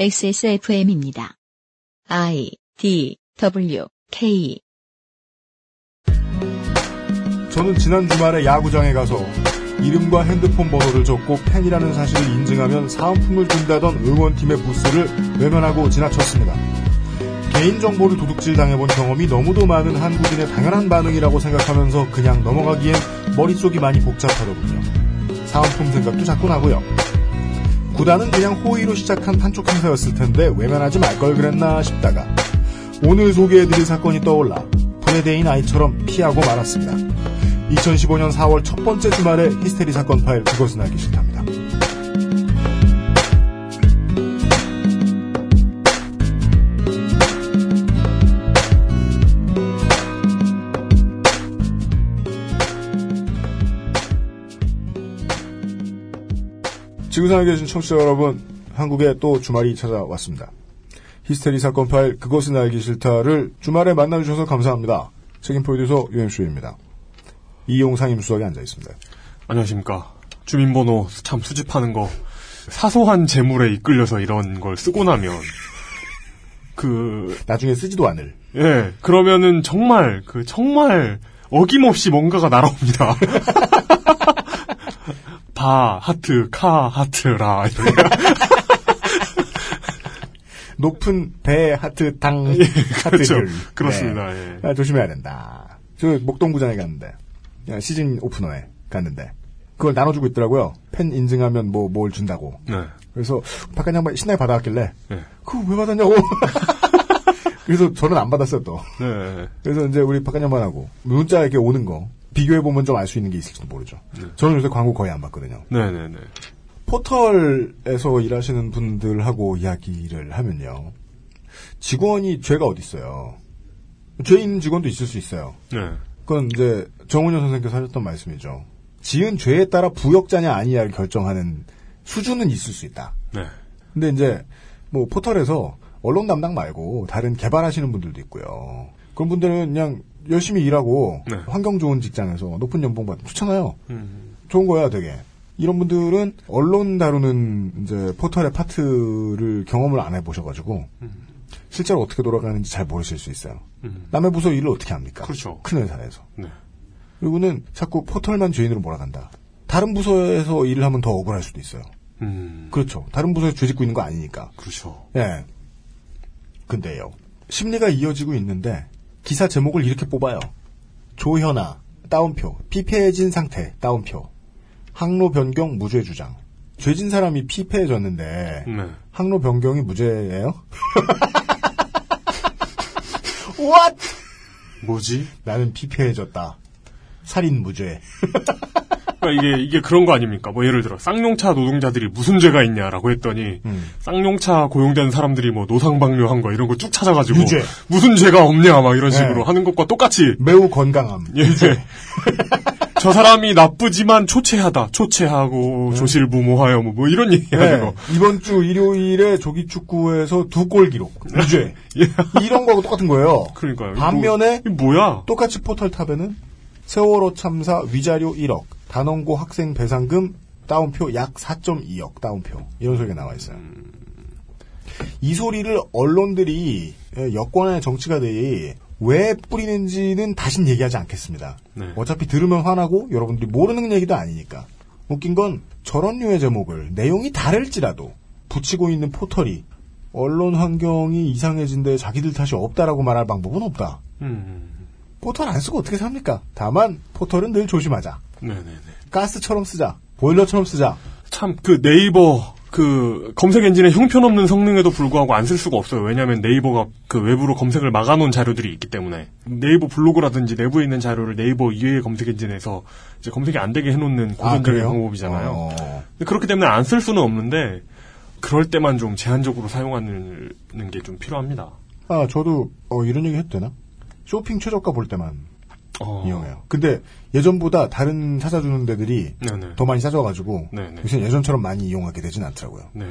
XSFM입니다. I D W K 저는 지난 주말에 야구장에 가서 이름과 핸드폰 번호를 적고 팬이라는 사실을 인증하면 사은품을 준다던 응원팀의 부스를 외면하고 지나쳤습니다. 개인정보를 도둑질 당해본 경험이 너무도 많은 한국인의 당연한 반응이라고 생각하면서 그냥 넘어가기엔 머릿속이 많이 복잡하더군요. 사은품 생각도 자꾸 나고요. 구단은 그냥 호의로 시작한 판촉 행사였을 텐데 외면하지 말 걸 그랬나 싶다가 오늘 소개해드릴 사건이 떠올라 브레데인 아이처럼 피하고 말았습니다. 2015년 4월 첫 번째 주말에 히스테리 사건 파일 그것은 알기 싫답니다. 지구상에 계신 청취자 여러분, 한국에 또 주말이 찾아왔습니다. 히스테리 사건 파일 그것은 알기 싫다를 주말에 만나주셔서 감사합니다. 책임 프로듀서 유현수입니다. 이용 상임 수석에 앉아 있습니다. 안녕하십니까. 주민번호 참 수집하는 거 사소한 재물에 이끌려서 이런 걸 쓰고 나면 그 나중에 쓰지도 않을. 예, 그러면은 정말 그 정말 어김없이 뭔가가 날아옵니다. 바 하트 카 하트라 높은 배 하트 당 그렇죠. 하트를. 그렇습니다. 네. 예. 아, 조심해야 된다. 저 목동구장에 갔는데 야, 시즌 오프너에 갔는데 그걸 나눠주고 있더라고요. 팬 인증하면 뭐 뭘 준다고. 네. 그래서 바깥 양반 신나게 받아왔길래 네. 그거 왜 받았냐고. 그래서 저는 안 받았어요 또. 네. 그래서 이제 우리 바깥 양반하고 문자 이렇게 오는 거 비교해 보면 좀 알 수 있는 게 있을지도 모르죠. 저는 요새 광고 거의 안 받거든요. 네, 네, 네. 포털에서 일하시는 분들하고 이야기를 하면요. 직원이 죄가 어디 있어요. 죄 있는 직원도 있을 수 있어요. 네. 그건 이제 정은현 선생님께서 하셨던 말씀이죠. 지은 죄에 따라 부역자냐 아니냐를 결정하는 수준은 있을 수 있다. 네. 근데 이제 뭐 포털에서 언론 담당 말고 다른 개발하시는 분들도 있고요. 그런 분들은 그냥 열심히 일하고 네. 환경 좋은 직장에서 높은 연봉 받으면 좋잖아요. 음. 좋은 거야, 되게. 이런 분들은 언론 다루는 이제 포털의 파트를 경험을 안 해보셔가지고 실제로 어떻게 돌아가는지 잘 모르실 수 있어요. 음. 남의 부서 일을 어떻게 합니까? 그렇죠. 큰 회사에서. 네. 그리고는 자꾸 포털만 죄인으로 몰아간다. 다른 부서에서 일을 하면 더 억울할 수도 있어요. 음. 그렇죠. 다른 부서에서 죄 짓고 있는 거 아니니까. 그렇죠. 예. 근데요. 심리가 이어지고 있는데 기사 제목을 이렇게 뽑아요. 조현아 따옴표 피폐해진 상태 따옴표 항로 변경 무죄 주장. 죄진 사람이 피폐해졌는데 네. 항로 변경이 무죄예요? What? 뭐지? 나는 피폐해졌다. 살인 무죄. 그러니까 이게 이게 그런 거 아닙니까? 뭐 예를 들어 쌍용차 노동자들이 무슨 죄가 있냐라고 했더니 음. 쌍용차 고용된 사람들이 뭐 노상방뇨한 거 이런 거 쭉 찾아가지고 유죄. 무슨 죄가 없냐 막 이런 네. 식으로 하는 것과 똑같이 매우 건강함. 예. 저 사람이 나쁘지만 초췌하다. 초췌하고 조실부모하여 뭐, 뭐 이런 얘기하는 네. 거. 이번 주 일요일에 조기축구에서 두 골 기록. 무죄. 이런 거하고 똑같은 거예요. 그러니까요. 반면에 이거 뭐야? 똑같이 포털 탑에는 세월호 참사 위자료 1억, 단원고 학생 배상금 다운표 약 4.2억 다운표 이런 소리가 나와 있어요. 이 소리를 언론들이 예, 여권의 정치가들이 왜 뿌리는지는 다신 얘기하지 않겠습니다. 네. 어차피 들으면 화나고 여러분들이 모르는 얘기도 아니니까. 웃긴 건 저런 류의 제목을 내용이 다를지라도 붙이고 있는 포털이 언론 환경이 이상해진데 자기들 탓이 없다라고 말할 방법은 없다. 음. 포털 안 쓰고 어떻게 삽니까? 다만 포털은 늘 조심하자. 네네네. 가스처럼 쓰자. 보일러처럼 쓰자. 참 그 네이버 그 검색 엔진의 형편없는 성능에도 불구하고 안 쓸 수가 없어요. 왜냐하면 네이버가 그 외부로 검색을 막아놓은 자료들이 있기 때문에 네이버 블로그라든지 내부에 있는 자료를 네이버 이외의 검색 엔진에서 이제 검색이 안 되게 해놓는 고전적인 그래요? 방법이잖아요. 어. 그렇기 때문에 안 쓸 수는 없는데 그럴 때만 좀 제한적으로 사용하는 게 좀 필요합니다. 아, 저도 어, 이런 얘기 해도 되나? 쇼핑 최저가 볼 때만 어. 이용해요. 근데 예전보다 다른 찾아주는 데들이 네네. 더 많이 찾아가지고 네네. 요새 예전처럼 많이 이용하게 되진 않더라고요. 네.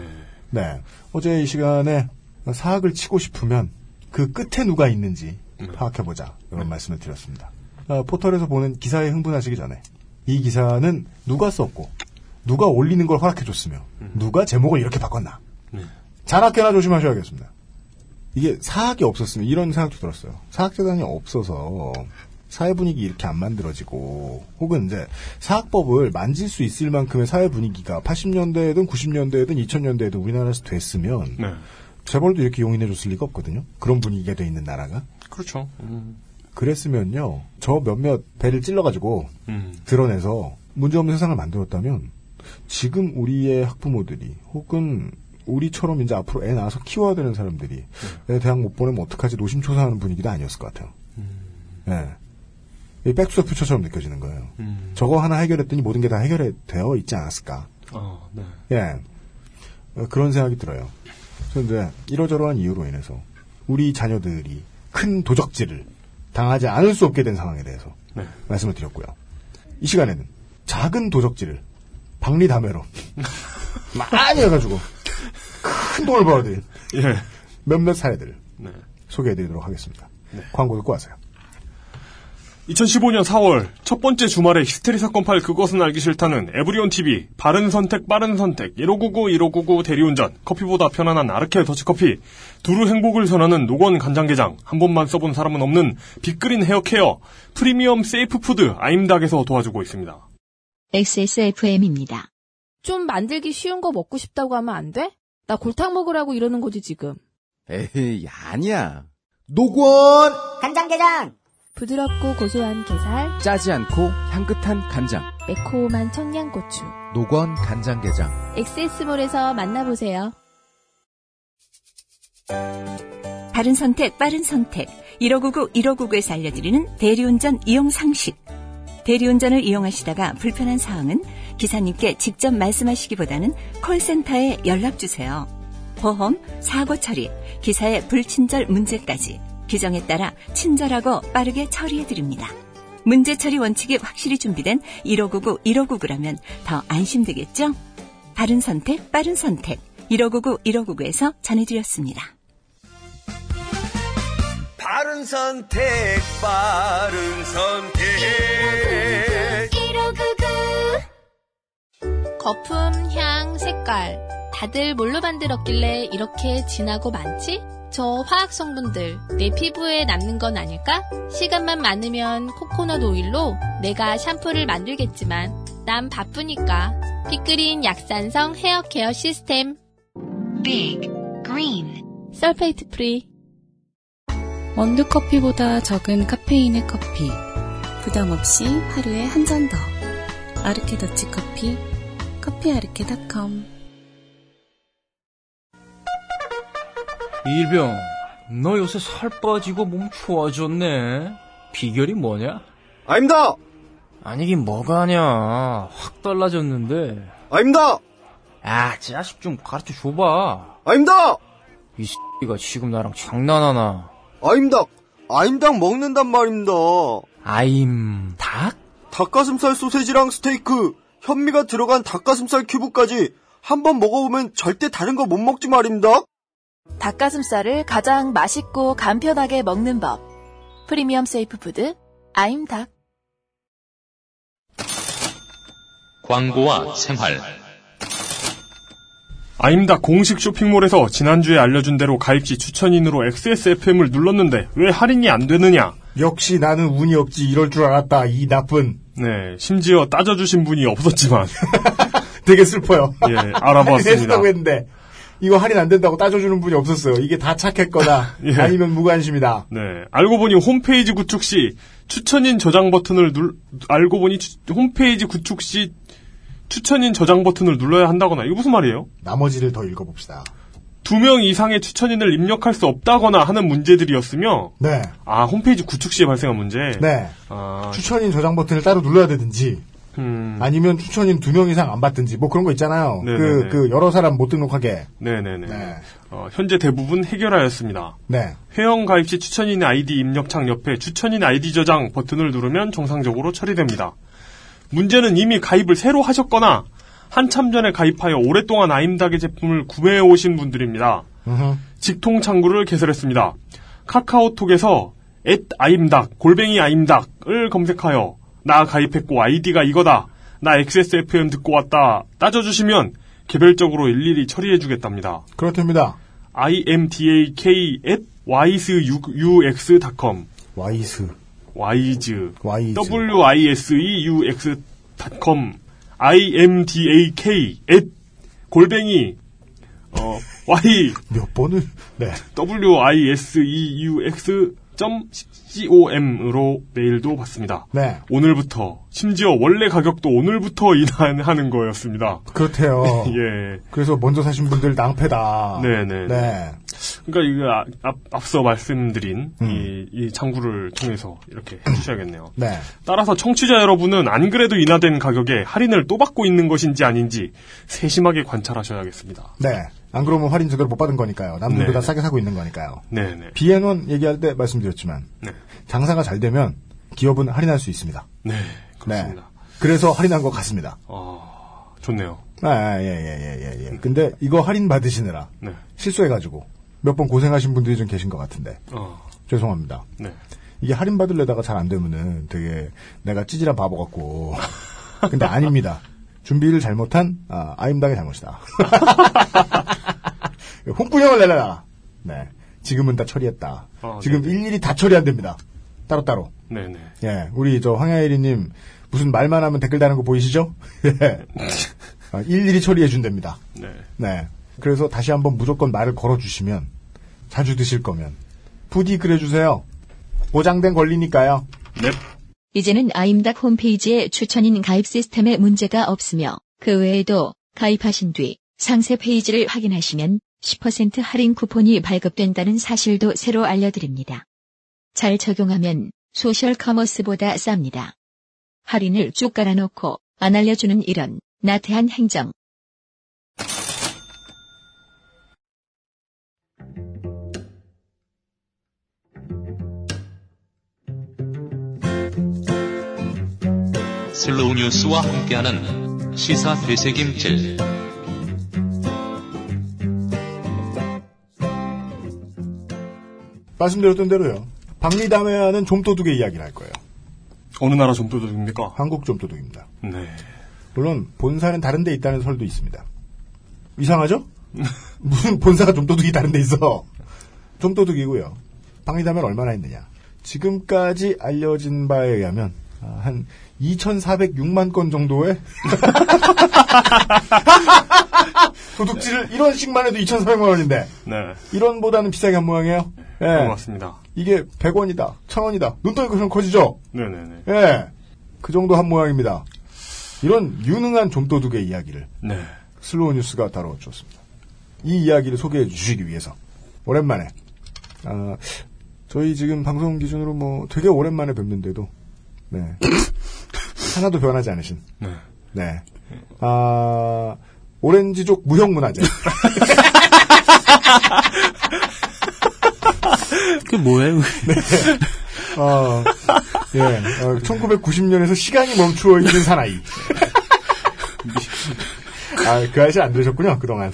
네. 어제 이 시간에 사학을 치고 싶으면 그 끝에 누가 있는지 네. 파악해보자. 이런 말씀을 드렸습니다. 아, 포털에서 보는 기사에 흥분하시기 전에 이 기사는 누가 썼고 누가 올리는 걸 허락해줬으며 누가 제목을 이렇게 바꿨나. 네. 자나깨나 조심하셔야겠습니다. 이게 사학이 없었으면 이런 생각도 들었어요. 사학재단이 없어서 사회 분위기 이렇게 안 만들어지고 혹은 이제 사학법을 만질 수 있을 만큼의 사회 분위기가 80년대에든 90년대에든 2000년대에든 우리나라에서 됐으면 네. 재벌도 이렇게 용인해줬을 리가 없거든요. 그런 분위기가 돼 있는 나라가. 그렇죠. 음. 그랬으면요. 저 몇몇 배를 찔러가지고 음. 드러내서 문제없는 세상을 만들었다면 지금 우리의 학부모들이 혹은 우리처럼 이제 앞으로 애 낳아서 키워야 되는 사람들이 애 대학 못 보내면 어떡하지 노심초사하는 분위기도 아니었을 것 같아요. 예. 이 Back to the Future처럼 느껴지는 거예요. 음. 저거 하나 해결했더니 모든 게 다 해결되어 있지 않았을까. 어, 네. 예. 어, 그런 생각이 들어요. 그런데 이러저러한 이유로 인해서 우리 자녀들이 큰 도적질을 당하지 않을 수 없게 된 상황에 대해서 네. 말씀을 드렸고요. 이 시간에는 작은 도적질을 박리담회로 많이 해가지고 큰 돈을 벌어들인 예. 몇몇 사례들을 네. 소개해드리도록 하겠습니다. 광고 듣고 와서요. 2015년 4월 첫 번째 주말에 히스테리 사건 파일 그것은 알기 싫다는 에브리온 TV 바른 선택 빠른 선택 1599 1599 대리운전 커피보다 편안한 아르케 더치커피 두루 행복을 전하는 노건 간장게장 한 번만 써본 사람은 없는 빅그린 헤어케어 프리미엄 safe food 아임닭에서 도와주고 있습니다. XSFM입니다. 좀 만들기 쉬운 거 먹고 싶다고 하면 안 돼? 나 골탕 먹으라고 이러는 거지 지금. 에이, 아니야. 노건! 간장게장 부드럽고 고소한 게살, 짜지 않고 향긋한 간장. 매콤한 청양고추. 노건 간장게장. 엑세스몰에서 만나보세요. 바른 선택, 빠른 선택. 1599, 1599에서 알려드리는 대리운전 이용 상식. 대리운전을 이용하시다가 불편한 사항은 기사님께 직접 말씀하시기보다는 콜센터에 연락주세요. 보험, 사고 처리, 기사의 불친절 문제까지 규정에 따라 친절하고 빠르게 처리해드립니다. 문제 처리 원칙이 확실히 준비된 1599, 1599라면 더 안심되겠죠? 바른 선택, 빠른 선택. 1599, 1599에서 전해드렸습니다. 바른 선택, 빠른 선택. 거품, 향, 색깔. 다들 뭘로 만들었길래 이렇게 진하고 많지? 저 화학 성분들 내 피부에 남는 건 아닐까? 시간만 많으면 코코넛 오일로 내가 샴푸를 만들겠지만 난 바쁘니까 빅그린 약산성 헤어 케어 시스템 Big Green sulfate free 원두 커피보다 적은 카페인의 커피. 부담 없이 하루에 한 잔 더. 아르케 더치 커피. 커피아르케닷컴. 일병, 너 요새 살 빠지고 몸 좋아졌네. 비결이 뭐냐? 아닙니다! 아니긴 뭐가 아냐. 확 달라졌는데. 아닙니다! 아, 자식 좀 가르쳐 줘봐. 아닙니다! 이 X가 지금 나랑 장난하나. 아임닭, 아임닭 먹는단 말입니다. 아임, 닭? 닭가슴살 소세지랑 스테이크, 현미가 들어간 닭가슴살 큐브까지 한 번 먹어보면 절대 다른 거 못 먹지 말입니다. 닭가슴살을 가장 맛있고 간편하게 먹는 법. 프리미엄 safe food 아임닭. 광고와 생활. 아임닭 공식 쇼핑몰에서 지난주에 알려준 대로 가입 시 추천인으로 XSFM을 눌렀는데 왜 할인이 안 되느냐? 역시 나는 운이 없지 이럴 줄 알았다 이 나쁜 네, 심지어 따져주신 분이 없었지만 되게 슬퍼요. 예, 알아봤습니다. 했다고 했는데 이거 할인 안 된다고 따져주는 분이 없었어요. 이게 다 착했거나 예. 아니면 무관심이다. 네, 알고 보니 홈페이지 구축 시 추천인 저장 버튼을 눌 알고 보니 추- 홈페이지 구축 시 추천인 저장 버튼을 눌러야 한다거나 이거 무슨 말이에요? 나머지를 더 읽어봅시다. 두 명 이상의 추천인을 입력할 수 없다거나 하는 문제들이었으며 네, 아 홈페이지 구축 시에 발생한 문제. 네. 아, 추천인 저장 버튼을 따로 눌러야 되든지 음, 아니면 추천인 두 명 이상 안 받든지 뭐 그런 거 있잖아요. 네네네. 그, 그 여러 사람 못 등록하게. 네네네. 네. 어, 현재 대부분 해결하였습니다. 네. 회원 가입 시 추천인 아이디 입력창 옆에 추천인 아이디 저장 버튼을 누르면 정상적으로 처리됩니다. 문제는 이미 가입을 새로 하셨거나 한참 전에 가입하여 오랫동안 아임닭의 제품을 구매해 오신 분들입니다. 음흠. 직통 창구를 개설했습니다. 카카오톡에서 앳 아임닭, 골뱅이 아임닭을 검색하여 나 가입했고 아이디가 이거다. 나 XSFM 듣고 왔다. 따져주시면 개별적으로 일일이 처리해주겠답니다. 그렇답니다. imdak at wiseux.com wise 와이즈. w i s e u x.com imdak at 골뱅이 어 y 몇 번을, 네. w i s e u x com으로 메일도 받습니다. 네. 오늘부터 심지어 원래 가격도 오늘부터 인하하는 거였습니다. 그렇대요. 예. 그래서 먼저 사신 분들 낭패다. 네네. 네. 그러니까 이거 아- 앞, 앞서 말씀드린 음. 이, 이 창구를 통해서 이렇게 해주셔야겠네요. 네. 따라서 청취자 여러분은 안 그래도 인하된 가격에 할인을 또 받고 있는 것인지 아닌지 세심하게 관찰하셔야겠습니다. 네. 안 그러면 할인 제대로 못 받은 거니까요. 남들보다 네. 싸게 사고 있는 거니까요. 네네. 비앤원 얘기할 때 말씀드렸지만 네. 장사가 잘 되면 기업은 할인할 수 있습니다. 네. 그렇습니다. 그래서 할인한 것 같습니다. 아, 좋네요. 아, 예, 예, 예, 예, 예. 근데 이거 할인 받으시느라 네. 실수해가지고 몇 번 고생하신 분들이 좀 계신 것 같은데 어, 죄송합니다. 네. 이게 할인 받으려다가 잘 안 되면은 되게 내가 찌질한 바보 같고 근데 아닙니다. 준비를 잘못한 아, 아임당의 잘못이다. 홍군형을 내려라. 네. 지금은 다 처리했다. 아, 지금 일일이 다 처리 안 됩니다. 따로따로. 네네. 예, 우리 저 황야일이님 무슨 말만 하면 댓글 다는 거 보이시죠? 예. 아, 일일이 처리해 준답니다. 네. 네. 그래서 다시 한번 무조건 말을 걸어주시면 자주 드실 거면 부디 그래주세요. 보장된 권리니까요. 넵. 이제는 아임닭 홈페이지에 추천인 가입 시스템에 문제가 없으며 그 외에도 가입하신 뒤 상세 페이지를 확인하시면 10% 할인 쿠폰이 발급된다는 사실도 새로 알려드립니다. 잘 적용하면 소셜 커머스보다 쌉니다. 할인을 쭉 깔아놓고 안 알려주는 이런 나태한 행정. 슬로우 뉴스와 함께하는 시사 되새김질. 말씀드렸던 대로요. 박리다매하는 좀도둑의 이야기를 할 거예요. 어느 나라 좀도둑입니까? 한국 좀도둑입니다. 네. 물론 본사는 다른 데 있다는 설도 있습니다. 이상하죠? 무슨 본사가 좀도둑이 다른 데 있어. 좀도둑이고요. 박리다매는 얼마나 했느냐. 지금까지 알려진 바에 의하면 아, 한 2,406만 건 정도의 도둑질을 1원씩만 해도 2,400만 원인데 네. 1원보다는 비싸게 한 모양이에요. 예. 그런 것 같습니다. 이게 100원이다, 1000원이다. 눈덩이 크면 커지죠? 네네네. 예. 그 정도 한 모양입니다. 이런 유능한 좀도둑의 이야기를 네. 슬로우 뉴스가 다뤄줬습니다. 이 이야기를 소개해 주시기 위해서 오랜만에 아, 저희 지금 방송 기준으로 뭐 되게 오랜만에 뵙는데도 네. 하나도 변하지 않으신 네. 네. 아, 오렌지족 무형문화재. 그게 뭐예요? 네. 어, 예. 어, 1990년에서 시간이 멈추어 있는 사나이. 아, 그 아저씨 안 들으셨군요, 그동안.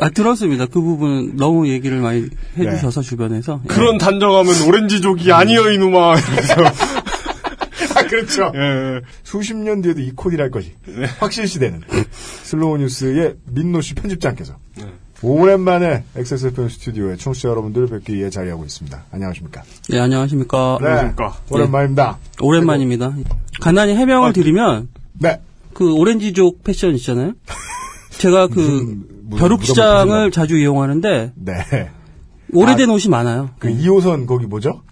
아, 들었습니다. 그 부분은 너무 얘기를 많이 해주셔서 주변에서. 예. 그런 단정함은 오렌지족이 아니여 이놈아. 이러면서. 아, 그렇죠. 예. 수십 년 뒤에도 이 코너 할 것이 확실시되는 슬로우 뉴스의 민노 씨 편집장께서 오랜만에 XSFM 스튜디오에 청취자 여러분들을 뵙기 위해 자리하고 있습니다. 안녕하십니까? 예, 안녕하십니까. 네. 오랜만입니다. 예, 오랜만입니다. 간단히 해명을 드리면. 네. 그 오렌지족 패션 있잖아요. 제가 그 무슨 벼룩시장을 자주 이용하는데. 네. 오래된 옷이 많아요. 그 2호선 거기 뭐죠?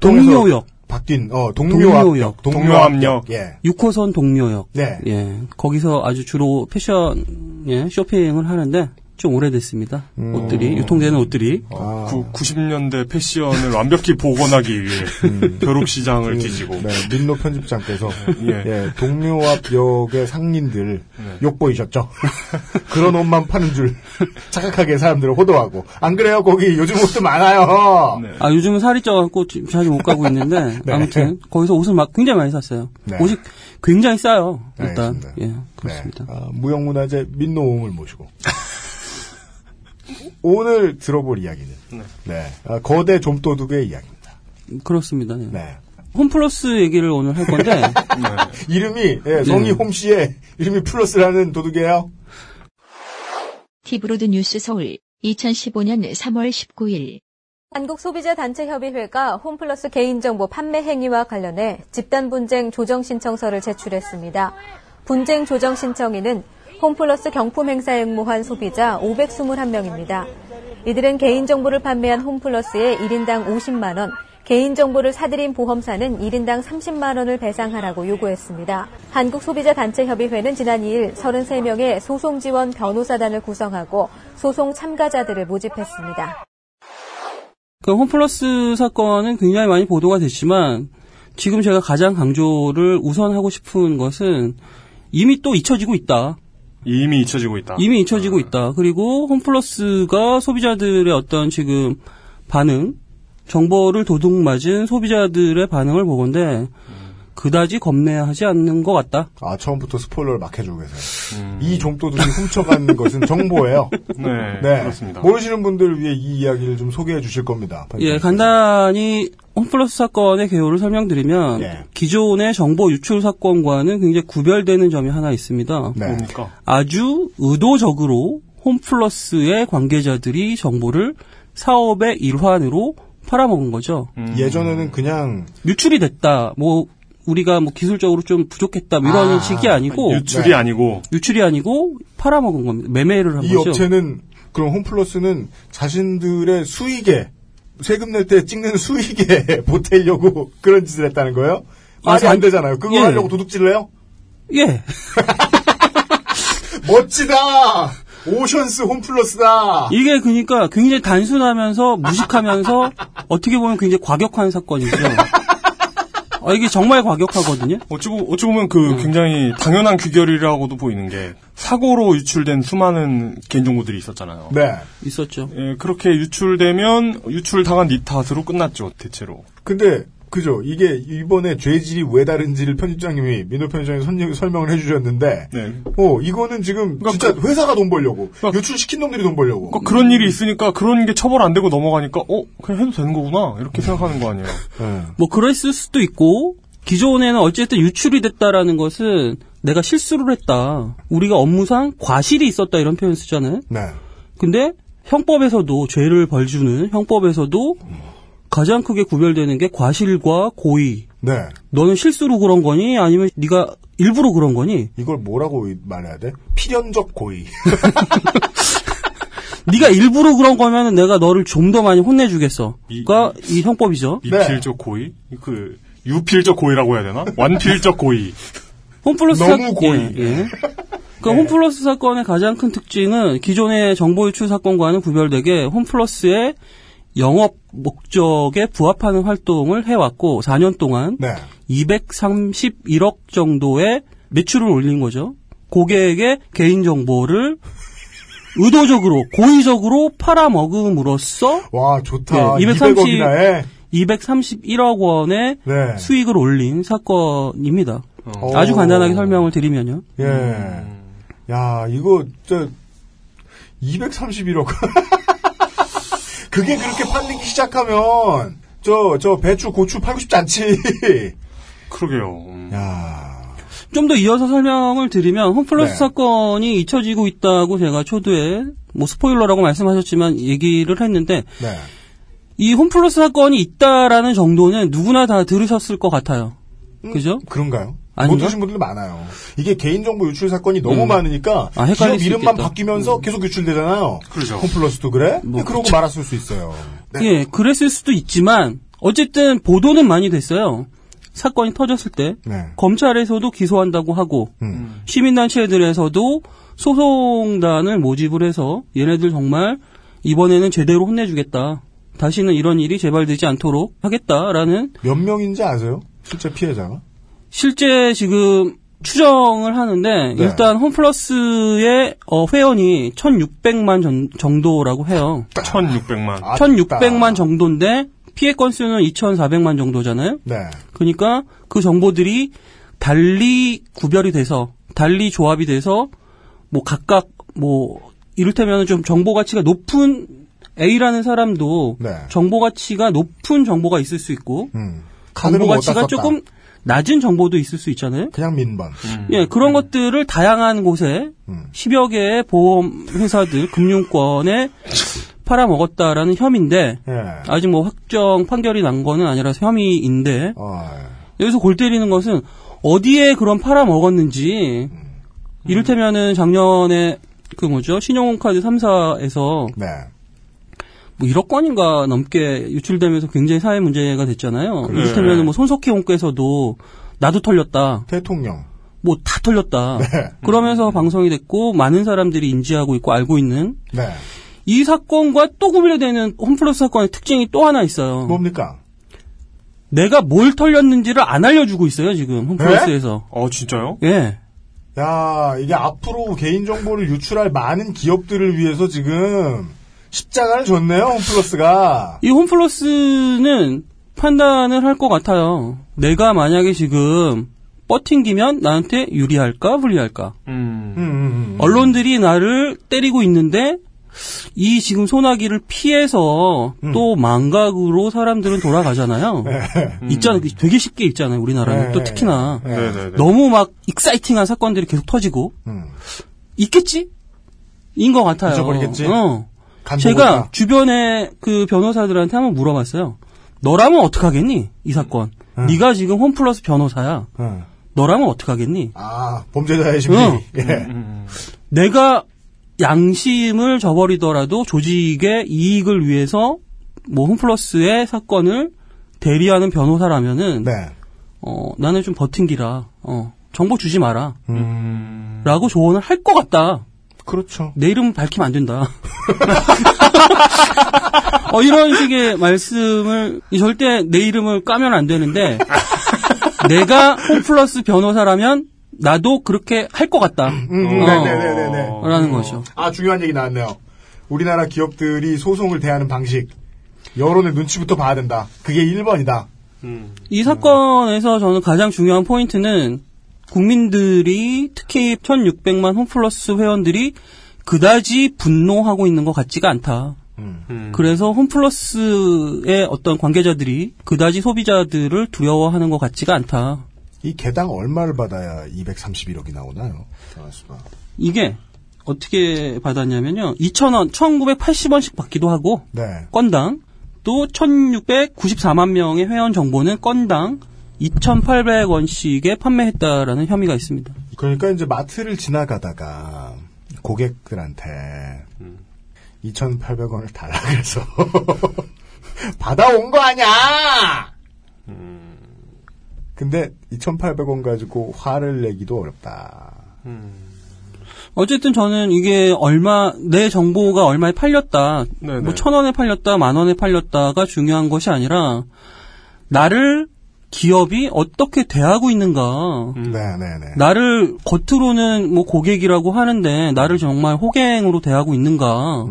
동묘역. 바뀐 어 동묘역 동묘압역 예 6호선 동묘역. 네. 예. 거기서 아주 주로 패션 예, 쇼핑을 하는데 좀 오래됐습니다. 음. 옷들이 유통되는 옷들이. 아. 구, 90년대 패션을 완벽히 복원하기 위해 벼룩 시장을 뒤지고. 네, 민노 편집장께서 예. 예, 동묘 앞 역의 상인들 네. 욕보이셨죠? 그런 옷만 파는 줄 착각하게 사람들을 호도하고 안 그래요? 거기 요즘 옷도 많아요. 네. 아, 요즘은 살이 쪄갖고 지- 자주 못 가고 있는데, 네. 아무튼, 거기서 옷을 막 굉장히 많이 샀어요. 네. 옷이 굉장히 싸요, 일단. 알겠습니다. 예, 그렇습니다. 네, 아, 무형문화재 민노옹을 모시고 오늘 들어볼 이야기는 네, 아, 거대 좀도둑의 이야기입니다. 그렇습니다. 네. 네. 홈플러스 얘기를 오늘 할 건데, 이름이 예, 성이 네. 홈씨의 이름이 플러스라는 도둑이에요. 티브로드 뉴스 서울 2015년 3월 19일 한국소비자단체협의회가 홈플러스 개인정보 판매 행위와 관련해 집단 분쟁 조정 신청서를 제출했습니다. 분쟁 조정 신청인은 홈플러스 경품 행사 응모한 소비자 521명입니다. 이들은 개인정보를 판매한 홈플러스에 1인당 50만원, 개인정보를 사들인 보험사는 1인당 30만원을 배상하라고 요구했습니다. 한국소비자단체협의회는 지난 2일 33명의 소송지원 변호사단을 구성하고 소송 참가자들을 모집했습니다. 그 홈플러스 사건은 굉장히 많이 보도가 됐지만 지금 제가 가장 강조를 우선 하고 싶은 것은 이미 또 잊혀지고 있다. 이미 잊혀지고 있다. 이미 잊혀지고 있다. 그리고 홈플러스가 소비자들의 어떤 지금 반응, 정보를 도둑맞은 소비자들의 반응을 보건데 그다지 겁내하지 않는 것 같다. 아 처음부터 스포일러를 막 해주고 계세요. 이 좀도둑이 훔쳐간 것은 정보예요. 네, 그렇습니다. 모르시는 분들 위해 이 이야기를 좀 소개해 주실 겁니다. 예, 간단히 홈플러스 사건의 개요를 설명드리면 예. 기존의 정보 유출 사건과는 굉장히 구별되는 점이 하나 있습니다. 네. 뭡니까? 아주 의도적으로 홈플러스의 관계자들이 정보를 사업의 일환으로 팔아먹은 거죠. 예전에는 그냥 유출이 됐다. 뭐 우리가 뭐 기술적으로 좀 부족했다. 뭐 이런 아, 식이 아니고 유출이 아니고 유출이 아니고 팔아먹은 겁니다. 매매를 한 이 거죠. 업체는 그럼 홈플러스는 자신들의 수익에 세금 낼 때 찍는 수익에 보태려고 그런 짓을 했다는 거예요? 아, 말이 자- 안 되잖아요. 그거 예. 하려고 도둑질을 해요? 예. 멋지다! 오션스 홈플러스다! 이게 그러니까 굉장히 단순하면서 무식하면서 어떻게 보면 굉장히 과격한 사건이죠. 아, 이게 정말 과격하거든요. 어찌, 보, 어찌 보면 그 굉장히 당연한 귀결이라고도 보이는 게 사고로 유출된 수많은 개인정보들이 있었잖아요. 네. 있었죠. 예, 그렇게 유출되면 유출당한 니 탓으로 끝났죠, 대체로. 근데, 그죠. 이게 이번에 죄질이 왜 다른지를 편집장님이, 민호 편집장이 선- 설명을 해주셨는데, 네. 어, 이거는 지금 진짜 회사가 돈 벌려고, 유출시킨 놈들이 돈 벌려고. 그러니까 그런 일이 있으니까 그런 게 처벌 안 되고 넘어가니까 어 그냥 해도 되는 거구나 이렇게 생각하는 거 아니에요. 뭐 그랬을 수도 있고 기존에는 어쨌든 유출이 됐다라는 것은 내가 실수를 했다. 우리가 업무상 과실이 있었다 이런 표현 쓰잖아요. 네. 근데 형법에서도 죄를 벌주는 형법에서도 가장 크게 구별되는 게 과실과 고의. 네. 너는 실수로 그런 거니 아니면 네가 일부러 그런 거니? 이걸 뭐라고 말해야 돼? 필연적 고의. 네가 일부러 그런 거면은 내가 너를 좀 더 많이 혼내주겠어가 이 형법이죠. 미필적 고의 그 유필적 고의라고 해야 되나? 완필적 고의. 홈플러스 너무 사- 고의. 예, 예. 그 홈플러스 사건의 가장 큰 특징은 기존의 정보 유출 사건과는 구별되게 홈플러스의 영업 목적에 부합하는 활동을 해왔고 4년 동안 네. 231억 정도의 매출을 올린 거죠. 고객의 개인 정보를 의도적으로 고의적으로 팔아먹음으로써 와 좋다. 예, 230 200억이나 해. 231억 원의 네. 수익을 올린 사건입니다. 어. 아주 간단하게 설명을 드리면요. 예. 야, 이거, 저, 231억. 그게 그렇게 팔리기 시작하면, 저, 저, 배추, 고추 팔고 싶지 않지. 그러게요. 음. 야좀 더 이어서 설명을 드리면 홈플러스 네. 사건이 잊혀지고 있다고 제가 초두에 뭐 스포일러라고 말씀하셨지만 얘기를 했는데 네. 이 홈플러스 사건이 있다라는 정도는 누구나 다 들으셨을 것 같아요. 그죠? 그런가요? 아닌가? 못 드신 분들도 많아요. 이게 개인정보 유출 사건이 너무 음. 많으니까 아, 기업 수 이름만 있겠다. 음. 바뀌면서 계속 유출되잖아요. 그렇죠. 홈플러스도 그래? 뭐, 그러고 그쵸. 말았을 수 있어요. 네. 예, 그랬을 수도 있지만 어쨌든 보도는 많이 됐어요. 사건이 터졌을 때 네. 검찰에서도 기소한다고 하고 음. 시민단체들에서도 소송단을 모집을 해서 얘네들 정말 이번에는 제대로 혼내주겠다. 다시는 이런 일이 재발되지 않도록 하겠다라는 몇 명인지 아세요? 실제 피해자가? 실제 지금 추정을 하는데 네. 일단 홈플러스의 어, 회원이 1,600만 전- 정도라고 해요. 1,600만. 아, 1,600만 정도인데 피해 건수는 2,400만 정도잖아요. 네. 그러니까 그 정보들이 달리 구별이 돼서 달리 조합이 돼서 뭐 각각 뭐 이를테면 좀 정보 가치가 높은 A라는 사람도 네. 정보 가치가 높은 정보가 있을 수 있고 음. 정보 뭐 가치가. 조금 낮은 정보도 있을 수 있잖아요. 그냥 민번. 예, 그런 것들을 다양한 곳에 10여 개의 보험 회사들, 금융권에 팔아먹었다라는 혐의인데 예. 아직 뭐 확정 판결이 난 거는 아니라서 혐의인데 여기서 골 때리는 것은 어디에 그런 팔아먹었는지 이를테면은 작년에 그 뭐죠 신용카드 3사에서 네. 뭐 1억 건인가 넘게 유출되면서 굉장히 사회 문제가 됐잖아요. 그렇죠. 이를테면 네. 뭐 손석희 홍께서도 나도 털렸다. 대통령. 뭐 다 털렸다. 네. 그러면서 방송이 됐고 많은 사람들이 인지하고 있고 알고 있는 네. 이 사건과 또 구분되는 홈플러스 사건의 특징이 또 하나 있어요. 뭡니까? 내가 뭘 털렸는지를 안 알려주고 있어요 지금 홈플러스에서. 어 진짜요? 예. 야, 이게 앞으로 개인 정보를 유출할 많은 기업들을 위해서 지금 십자가를 줬네요, 홈플러스가. 이 홈플러스는 판단을 할 것 같아요. 내가 만약에 지금 뻗팅기면 나한테 유리할까 불리할까. 음. 언론들이 나를 때리고 있는데 이 지금 소나기를 피해서 또 망각으로 사람들은 돌아가잖아요. 잊잖아요. 되게 쉽게 잊잖아요. 우리나라는 네. 또 특히나 네네네. 너무 막 exciting한 사건들이 계속 터지고 있겠지? 인 것 같아요. 잊어버리겠지? 어. 제가. 주변에 그 변호사들한테 한번 물어봤어요. 너라면 어떡하겠니? 이 사건. 네가 지금 홈플러스 변호사야. 너라면 어떡하겠니? 아, 범죄자의 심리. 응. 예. 내가 양심을 저버리더라도 조직의 이익을 위해서 뭐 홈플러스의 사건을 대리하는 변호사라면은 네. 어 나는 좀 버틴기라 어 정보 주지 마라 음. 라고 조언을 할 것 같다 그렇죠. 내 이름 밝히면 안 된다 어 이런 식의 말씀을 절대 내 이름을 까면 안 되는데 내가 홈플러스 변호사라면 나도 그렇게 할 것 같다 음, 어, 네네네네. 라는 거죠 아, 중요한 얘기 나왔네요. 우리나라 기업들이 소송을 대하는 방식. 여론의 눈치부터 봐야 된다. 그게 1번이다. 이 사건에서 저는 가장 중요한 포인트는 국민들이 특히 1600만 홈플러스 회원들이 그다지 분노하고 있는 것 같지가 않다. 그래서 홈플러스의 어떤 관계자들이 그다지 소비자들을 두려워하는 것 같지가 않다. 이 개당 얼마를 받아야 231억이 나오나요? 이게 어떻게 받았냐면요. 2,000원, 1,980원씩 받기도 하고 네. 건당 또 1,694만 명의 회원 정보는 건당 2,800원씩에 판매했다라는 혐의가 있습니다. 그러니까 이제 마트를 지나가다가 고객들한테 2,800원을 달라 그래서 받아온 거 아니야! 근데 2,800원 가지고 화를 내기도 어렵다. 어쨌든 저는 이게 얼마 내 정보가 얼마에 팔렸다, 네네. 뭐 천 원에 팔렸다, 만 원에 팔렸다가 중요한 것이 아니라 나를 기업이 어떻게 대하고 있는가. 네 네 네. 나를 겉으로는 뭐 고객이라고 하는데 나를 정말 호갱으로 대하고 있는가.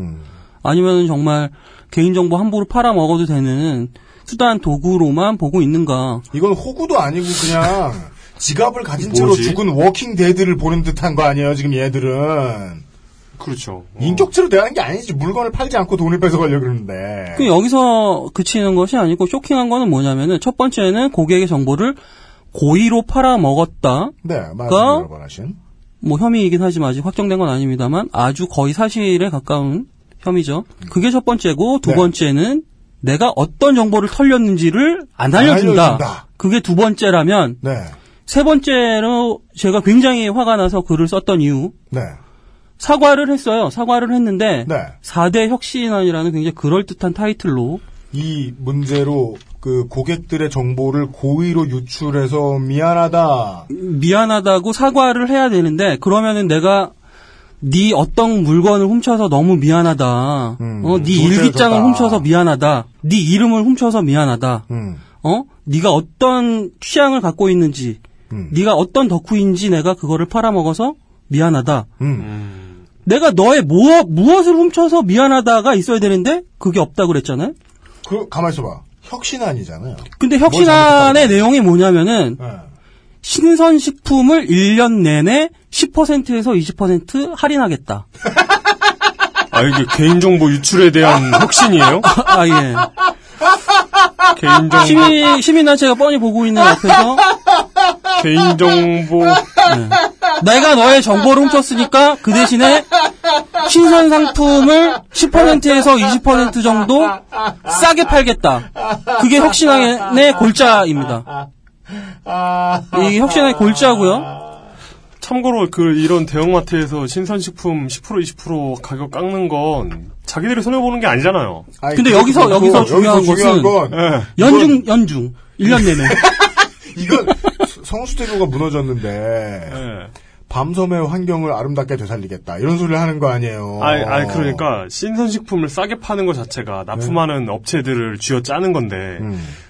아니면 정말 개인정보 함부로 팔아먹어도 되는 수단 도구로만 보고 있는가. 이건 호구도 아니고 그냥 지갑을 가진 채로 뭐지? 죽은 walking dead를 보는 듯한 거 아니에요, 지금 얘들은. 그렇죠. 인격체로 대하는 게 아니지. 물건을 팔지 않고 돈을 뺏어가려고 그러는데. 그 여기서 그치는 것이 아니고 쇼킹한 거는 뭐냐면은 첫 번째는 고객의 정보를 고의로 팔아먹었다. 네, 하신. 뭐 혐의이긴 하지만 아직 확정된 건 아닙니다만 아주 거의 사실에 가까운 혐의죠. 그게 첫 번째고 두 네. 번째는 내가 어떤 정보를 털렸는지를 안안 알려준다. 알려준다. 그게 두 번째라면 네. 세 번째로 제가 굉장히 화가 나서 글을 썼던 이유 네. 사과를 했어요. 사과를 했는데 네. 4대 혁신안이라는 굉장히 그럴듯한 타이틀로 이 문제로 그 고객들의 정보를 고의로 유출해서 미안하다. 미안하다고 사과를 해야 되는데 그러면은 내가 네 어떤 물건을 훔쳐서 너무 미안하다. 어, 네 일기장을. 훔쳐서 미안하다. 네 이름을 훔쳐서 미안하다. 음. 어? 네가 어떤 취향을 갖고 있는지, 네가 어떤 덕후인지 내가 그거를 팔아먹어서 미안하다. 음. 내가 너의 무엇 무엇을 훔쳐서 미안하다가 있어야 되는데 그게 없다고 그랬잖아요. 그 가만 있어봐. 혁신안이잖아요. 근데 뭘 혁신안의 내용이 뭐냐면은 네. 신선식품을 1년 내내 10%에서 20% 할인하겠다. 아, 이게 개인정보 유출에 대한 혁신이에요? 아, 예. 개인정보. 시민, 시민단체가 뻔히 보고 있는 앞에서 개인정보. 내가 너의 정보를 훔쳤으니까 그 대신에 신선 상품을 10%에서 20% 정도 싸게 팔겠다. 그게 혁신왕의 골자입니다. 이게 혁신왕의 골자고요. 참고로 그 이런 대형마트에서 신선식품 10% 20% 가격 깎는 건 자기들이 손해 보는 게 아니잖아요. 근데 여기서 여기서 중요한 것은 예. 연중 연중 1년 내내 이건 성수대교가 무너졌는데 밤섬의 환경을 아름답게 되살리겠다 이런 소리를 하는 거 아니에요. 아니, 아니 그러니까 신선식품을 싸게 파는 것 자체가 납품하는 업체들을 쥐어 짜는 건데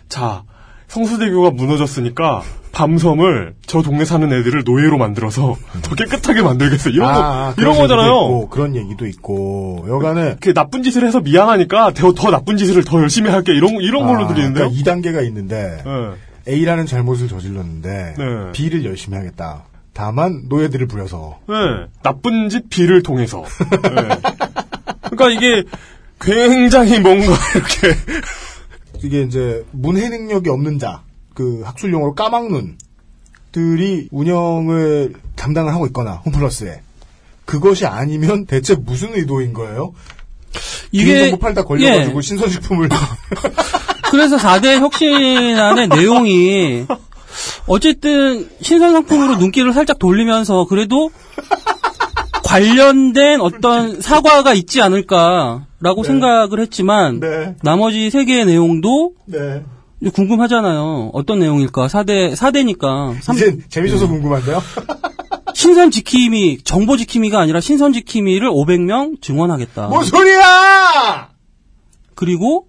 자 성수대교가 무너졌으니까 밤섬을 저 동네 사는 애들을 노예로 만들어서 더 깨끗하게 만들겠어 이런 거 아, 이런 그런 얘기도 거잖아요. 있고, 그런 얘기도 있고 여간에 그 나쁜 짓을 해서 미안하니까 더, 더 나쁜 짓을 더 열심히 할게 이런 이런 걸로 아, 들리는데요. 그러니까 2단계가 있는데 A라는 잘못을 저질렀는데 네. B를 열심히 하겠다. 다만 노예들을 부려서 네, 나쁜 짓 B를 통해서. 네. 그러니까 이게 굉장히 뭔가 이렇게 이게 이제 문해 능력이 없는 자, 그 학술 용어로 까막눈 들이 운영을 담당을 하고 있거나 홈플러스에 그것이 아니면 대체 무슨 의도인 거예요? 이게- 개인정보 팔다 걸려가지고 예. 신선식품을 그래서 4대 혁신안의 내용이 어쨌든 신선 상품으로 눈길을 살짝 돌리면서 그래도 관련된 어떤 사과가 있지 않을까라고 생각을 했지만 나머지 세 개의 내용도 네. 궁금하잖아요. 어떤 내용일까? 4대 4대니까 이제 재밌어서 궁금한데요. 신선 지킴이 정보 지킴이가 아니라 신선 지킴이를 500명 증원하겠다. 뭔 소리야! 그리고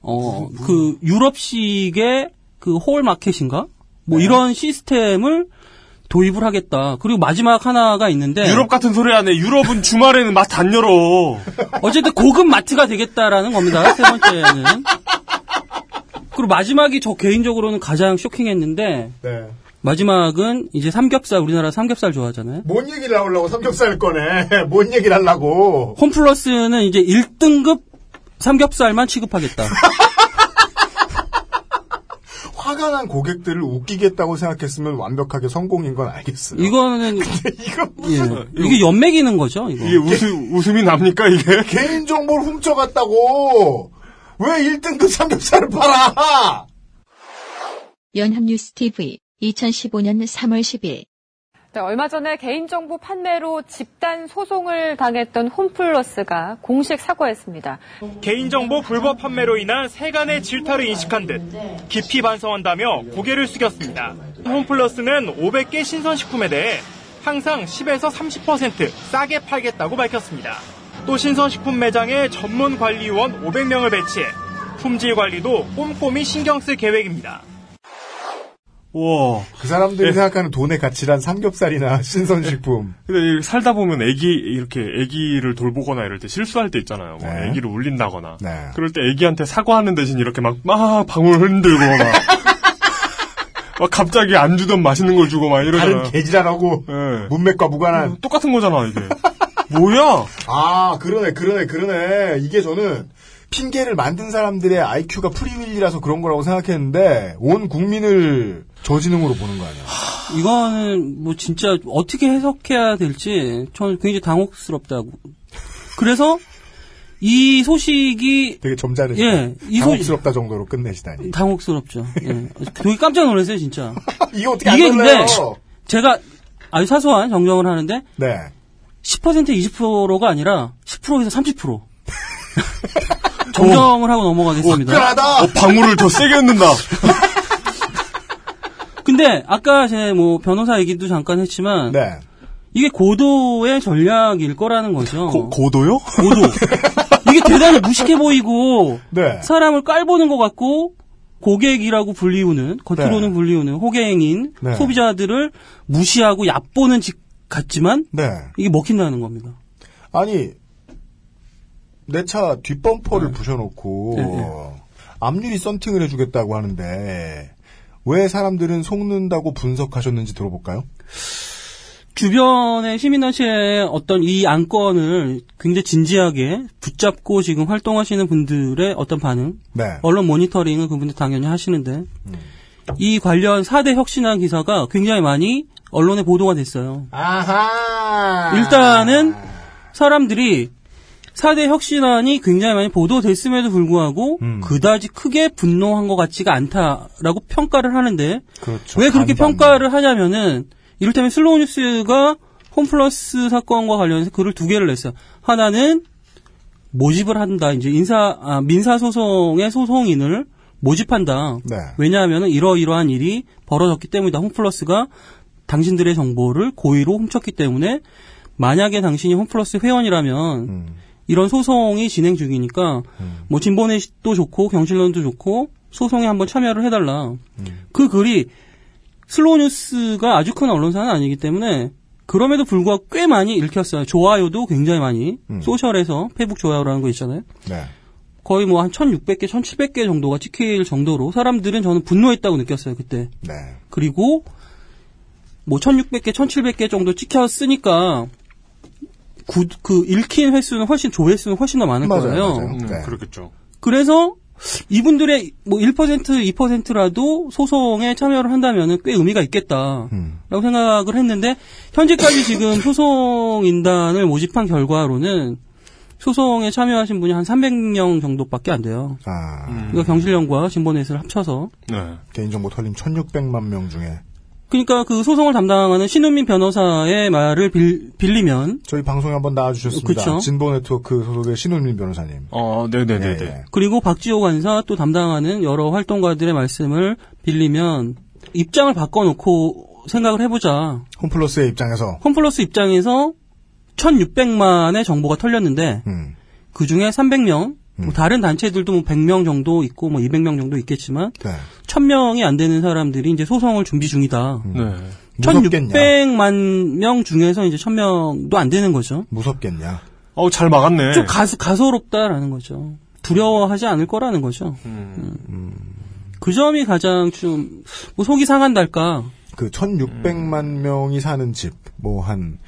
어그 유럽식의 그 홀 마켓인가? 뭐 이런 시스템을 도입을 하겠다. 그리고 마지막 하나가 있는데 유럽 같은 소리 하네. 유럽은 주말에는 맛안 열어. 어쨌든 고급 마트가 되겠다라는 겁니다. 세 번째는. 그리고 마지막이 저 개인적으로는 가장 쇼킹했는데 네. 마지막은 이제 삼겹살 우리나라 삼겹살 좋아하잖아요. 뭔 얘기를 하려고 삼겹살 꺼내? 뭔 얘기를 하려고? 홈플러스는 이제 1등급 삼겹살만 취급하겠다. 화가 난 고객들을 웃기겠다고 생각했으면 완벽하게 성공인 건 알겠어요. 이거는 이거 예. 이게 연맥이는 거죠. 이거. 이게 웃음, 웃음이 납니까, 이게? 개인 정보를 훔쳐갔다고! 왜 1등급 삼겹살을 팔아! 연합뉴스 TV 2015년 3월 10일 네, 얼마 전에 개인정보 판매로 집단 소송을 당했던 홈플러스가 공식 사과했습니다. 개인정보 불법 판매로 인한 세간의 질타를 인식한 듯 깊이 반성한다며 고개를 숙였습니다. 홈플러스는 500개 신선식품에 대해 항상 10에서 30% 싸게 팔겠다고 밝혔습니다. 또 신선식품 매장에 전문 관리원 500명을 배치해 품질 관리도 꼼꼼히 신경 쓸 계획입니다. 와. 그 사람들이 예. 생각하는 돈의 가치란 삼겹살이나 신선식품. 근데 이 살다 보면 애기, 이렇게 애기를 돌보거나 이럴 때 실수할 때 있잖아요. 뭐 네. 애기를 울린다거나. 네. 그럴 때 애기한테 사과하는 대신 이렇게 막, 막 방울 흔들고 막. 막 갑자기 안 주던 맛있는 걸 주고 막 이러잖아요. 다른 개지랄하고 예. 문맥과 무관한. 똑같은 거잖아, 이게. 뭐야? 아, 그러네, 그러네, 그러네. 이게 저는 핑계를 만든 사람들의 IQ가 프리윌리라서 그런 거라고 생각했는데 온 국민을 저지능으로 보는 거 아니야? 이거는 뭐 진짜 어떻게 해석해야 될지 저는 굉장히 당혹스럽다고. 그래서 이 소식이 되게 점잖으시다. 예, 이 소- 당혹스럽다 정도로 끝내시다니. 당혹스럽죠. 예. 되게 깜짝 놀랐어요, 진짜. 이게 어떻게 안 이게? 근데 제가 아주 사소한 정정을 하는데 네. 10% 20%가 아니라 10%에서 30%. 정정을 하고 넘어가겠습니다. 어, 방울을 더 세게 흔든다. 근데 아까 제 뭐 변호사 얘기도 잠깐 했지만 네. 이게 고도의 전략일 거라는 거죠. 고도요? 고도. 이게 대단히 무식해 보이고 네. 사람을 깔보는 것 같고 고객이라고 불리우는 겉으로는 네. 불리우는 호갱인 네. 소비자들을 무시하고 얕보는 집 같지만 네. 이게 먹힌다는 겁니다. 아니 내 차 뒷범퍼를 부셔놓고 네, 네. 앞유리 썬팅을 해주겠다고 하는데 왜 사람들은 속는다고 분석하셨는지 들어볼까요? 주변의 시민단체의 어떤 이 안건을 굉장히 진지하게 붙잡고 지금 활동하시는 분들의 어떤 반응, 네. 언론 모니터링은 그분들 당연히 하시는데 이 관련 4대 혁신안 기사가 굉장히 많이 언론에 보도가 됐어요. 아하. 일단은 사람들이 4대 혁신안이 굉장히 많이 보도됐음에도 불구하고 그다지 크게 분노한 것 같지가 않다라고 평가를 하는데 그렇죠. 왜 그렇게 반반. 평가를 하냐면은 이를테면 슬로우 뉴스가 홈플러스 사건과 관련해서 글을 두 개를 냈어요. 하나는 모집을 한다. 이제 인사 아, 민사 소송의 소송인을 모집한다. 네. 왜냐하면 이러이러한 일이 벌어졌기 때문이다. 홈플러스가 당신들의 정보를 고의로 훔쳤기 때문에 만약에 당신이 홈플러스 회원이라면 음. 이런 소송이 진행 중이니까 뭐 진보넷도 좋고 경실련도 좋고 소송에 한번 참여를 해달라. 그 글이 슬로우 뉴스가 아주 큰 언론사는 아니기 때문에 그럼에도 불구하고 꽤 많이 읽혔어요. 좋아요도 굉장히 많이 social에서 페북 좋아요라는 거 있잖아요. 네. 거의 뭐 한 1600개, 1700개 정도가 찍힐 정도로 사람들은 저는 분노했다고 느꼈어요, 그때. 네. 그리고 뭐 1600개, 1700개 정도 찍혔으니까 구- 그 읽힌 횟수는 훨씬 조회수는 훨씬 더 많을 맞아요, 거예요. 맞아요. 네. 그렇겠죠. 그래서 이분들의 뭐 1%, 2%라도 소송에 참여를 한다면 꽤 의미가 있겠다라고 생각을 했는데 현재까지 지금 소송 인단을 모집한 결과로는 소송에 참여하신 분이 한 300명 정도밖에 안 돼요. 아. 그러니까 경실련과 진보넷을 합쳐서 네. 개인정보 털림 1600만 명 중에 그러니까 그 소송을 담당하는 신은민 변호사의 말을 빌, 빌리면 저희 방송에 한번 나와주셨습니다. 그쵸. 진보 네트워크 소속의 신은민 변호사님. 어, 네네네네. 예, 예. 그리고 박지호 관사 또 담당하는 여러 활동가들의 말씀을 빌리면 입장을 바꿔놓고 생각을 해보자. 홈플러스의 입장에서 홈플러스 입장에서 1600만의 정보가 털렸는데 음. 그 중에 300명, 뭐 다른 단체들도 뭐 100명 정도 있고 뭐 200명 정도 있겠지만 네. 1000명이 안 되는 사람들이 이제 소송을 준비 중이다. 네. 무섭겠냐? 1600만 명 중에서 이제 1000명도 안 되는 거죠. 무섭겠냐? 어, 잘 막았네. 좀 가소, 가소롭다라는 거죠. 두려워하지 않을 거라는 거죠. 음. 그 점이 가장 좀, 뭐 속이 상한달까. 그 1600만 명이 사는 집, 뭐 한,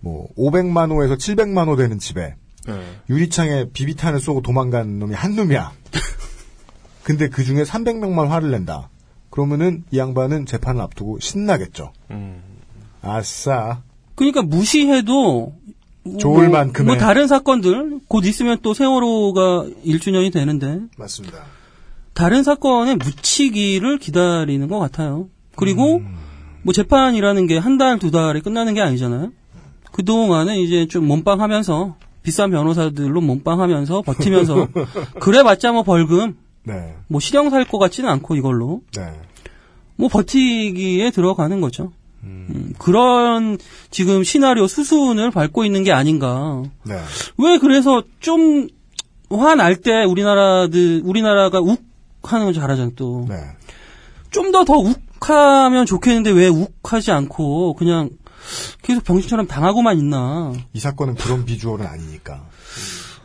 뭐 500만 호에서 700만 호 되는 집에 네. 유리창에 비비탄을 쏘고 도망간 놈이 한 놈이야. 근데 그 중에 300명만 화를 낸다. 그러면은 이 양반은 재판을 앞두고 신나겠죠. 음. 아싸. 그러니까 무시해도 좋을 뭐, 만큼의- 뭐 다른 사건들 곧 있으면 또 세월호가 1주년이 되는데 맞습니다. 다른 사건의 묻히기를 기다리는 것 같아요. 그리고 뭐 재판이라는 게 한 달, 두 달에 끝나는 게 아니잖아요. 그 동안은 이제 좀 몸빵하면서 비싼 변호사들로 몸빵하면서 버티면서 그래봤자 뭐 벌금 네. 뭐 실형 살 것 같지는 않고 이걸로 네. 뭐 버티기에 들어가는 거죠. 음, 그런 지금 시나리오 수순을 밟고 있는 게 아닌가. 네. 왜 그래서 좀 화날 때 우리나라들 우리나라가 욱 하는 걸 잘하잖아 또. 네. 좀더더 욱하면 좋겠는데 왜 욱하지 않고 그냥 계속 병신처럼 당하고만 있나. 이 사건은 그런 비주얼은 아니니까.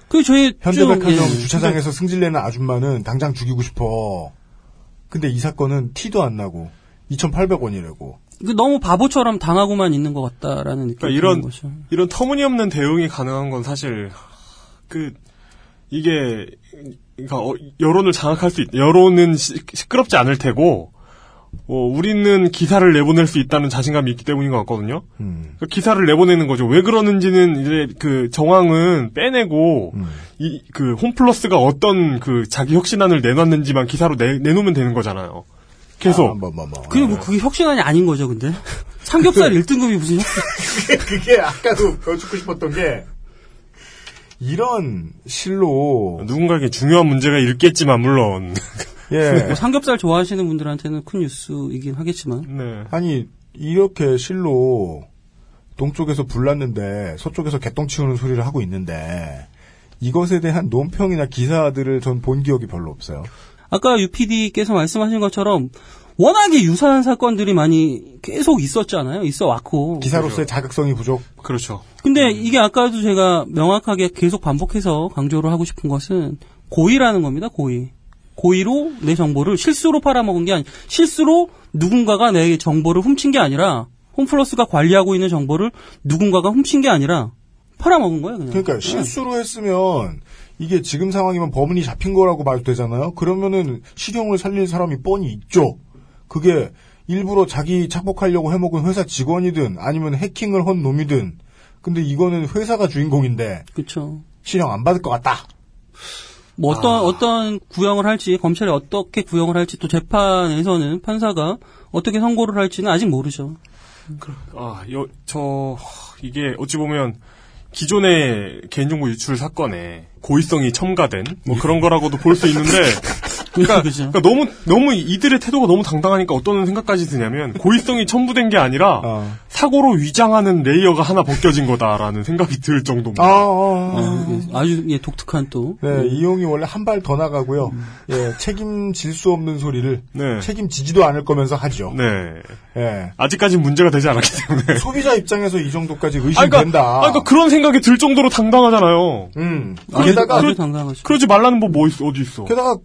그 저희 현대백화점 좀, 예. 주차장에서 승질내는 아줌마는 당장 죽이고 싶어. 근데 이 사건은 티도 안 나고 2,800원이라고. 그 너무 바보처럼 당하고만 있는 것 같다라는 느낌이 그러니까 이런 거죠. 이런 터무니없는 대응이 가능한 건 사실 그 이게 그러니까 어, 여론을 장악할 수 있. 여론은 시, 시끄럽지 않을 테고 어, 우리는 기사를 내보낼 수 있다는 자신감이 있기 때문인 것 같거든요. 음. 그 기사를 내보내는 거죠. 왜 그러는지는 이제 그 정황은 빼내고 음. 이그 홈플러스가 어떤 그 자기 혁신안을 내놨는지만 기사로 내, 내놓으면 되는 거잖아요. 계속. 아, 뭐, 뭐, 뭐. 그게 뭐 그게 혁신안이 아닌 거죠, 근데 삼겹살 1등급이 무슨 혁신? 그게, 그게 아까도 여쭙고 싶었던 게 이런 실로 누군가에게 중요한 문제가 있겠지만 물론 예. 뭐 삼겹살 좋아하시는 분들한테는 큰 뉴스이긴 하겠지만. 네. 아니 이렇게 실로 동쪽에서 불났는데 서쪽에서 개똥 치우는 소리를 하고 있는데 이것에 대한 논평이나 기사들을 전 본 기억이 별로 없어요. 아까 UPD께서 말씀하신 것처럼 워낙에 유사한 사건들이 많이 계속 있었잖아요. 있어 왔고. 기사로서의 자극성이 부족. 그렇죠. 근데 이게 아까도 제가 명확하게 계속 반복해서 강조를 하고 싶은 것은 고의라는 겁니다. 고의. 고의로 내 정보를 실수로 팔아먹은 게 아니, 실수로 누군가가 내 정보를 훔친 게 아니라 홈플러스가 관리하고 있는 정보를 누군가가 훔친 게 아니라 팔아먹은 거예요. 그냥. 그러니까 실수로 했으면 이게 지금 상황이면 범인이 잡힌 거라고 말도 되잖아요. 그러면은 실형을 살릴 사람이 뻔히 있죠. 그게 일부러 자기 착복하려고 해먹은 회사 직원이든 아니면 해킹을 한 놈이든 근데 이거는 회사가 주인공인데 그렇죠. 실형 안 받을 것 같다. 뭐 어떤 어떤 구형을 할지 검찰이 어떻게 구형을 할지 또 재판에서는 판사가 어떻게 선고를 할지는 아직 모르죠. 아, 여, 저, 이게 어찌 보면 기존의 개인정보 유출 사건에 고의성이 첨가된 뭐 그런 거라고도 볼 수 있는데 그러니까, 그죠. 그러니까 너무 너무 이들의 태도가 너무 당당하니까 어떤 생각까지 드냐면 고의성이 첨부된 게 아니라 사고로 위장하는 layer가 하나 벗겨진 거다라는 생각이 들 정도입니다. 아, 아주 예, 독특한 또. 네, 이용이 원래 한 발 더 나가고요. 예, 책임질 수 없는 소리를 네. 책임지지도 않을 거면서 하죠. 네. 예. 아직까지 문제가 되지 않았기 때문에. 소비자 입장에서 이 정도까지 아, 그러니까, 의심된다. 아, 그러니까 그런 생각이 들 정도로 당당하잖아요. 음. 그러- 게다가 그러- 당당하죠. 그러지 말라는 뭐, 뭐 있어, 어디 있어. 게다가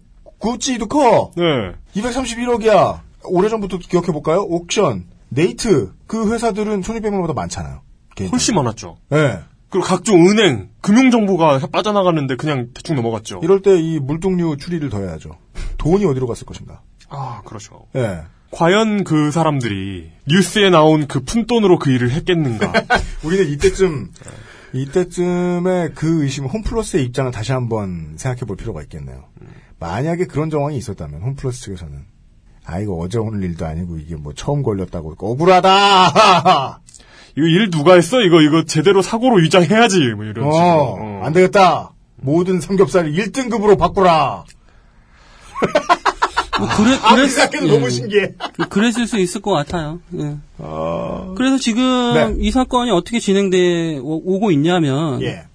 구찌도 커. 네. 231억이야. 오래전부터 기억해볼까요? 옥션, 네이트. 그 회사들은 손익배분보다 많잖아요. 개인적으로. 훨씬 많았죠. 네. 그리고 각종 은행, 금융정보가 빠져나가는데 그냥 대충 넘어갔죠. 이럴 때 이 물동류 추리를 더 해야죠. 돈이 어디로 갔을 것인가. 아, 그렇죠. 예. 과연 그 사람들이 뉴스에 나온 그 푼돈으로 그 일을 했겠는가? 우리는 이때쯤, 이때쯤에 그 의심, 홈플러스의 입장을 다시 한번 생각해 볼 필요가 있겠네요. 만약에 그런 정황이 있었다면, 홈플러스 측에서는. 아, 이거 어제 오늘 일도 아니고, 이게 뭐 처음 걸렸다고, 억울하다! 이거 일 누가 했어? 이거, 이거 제대로 사고로 위장해야지. 뭐 이런 식으로. 어, 안 되겠다! 모든 삼겹살을 1등급으로 바꾸라! 뭐 그래, 아, 그랬- 생각해도 예. 너무 신기해. 그- 그랬을 수 있을 것 같아요. 예. 그래서 지금 네. 이 사건이 어떻게 진행돼 오- 오고 있냐면 예.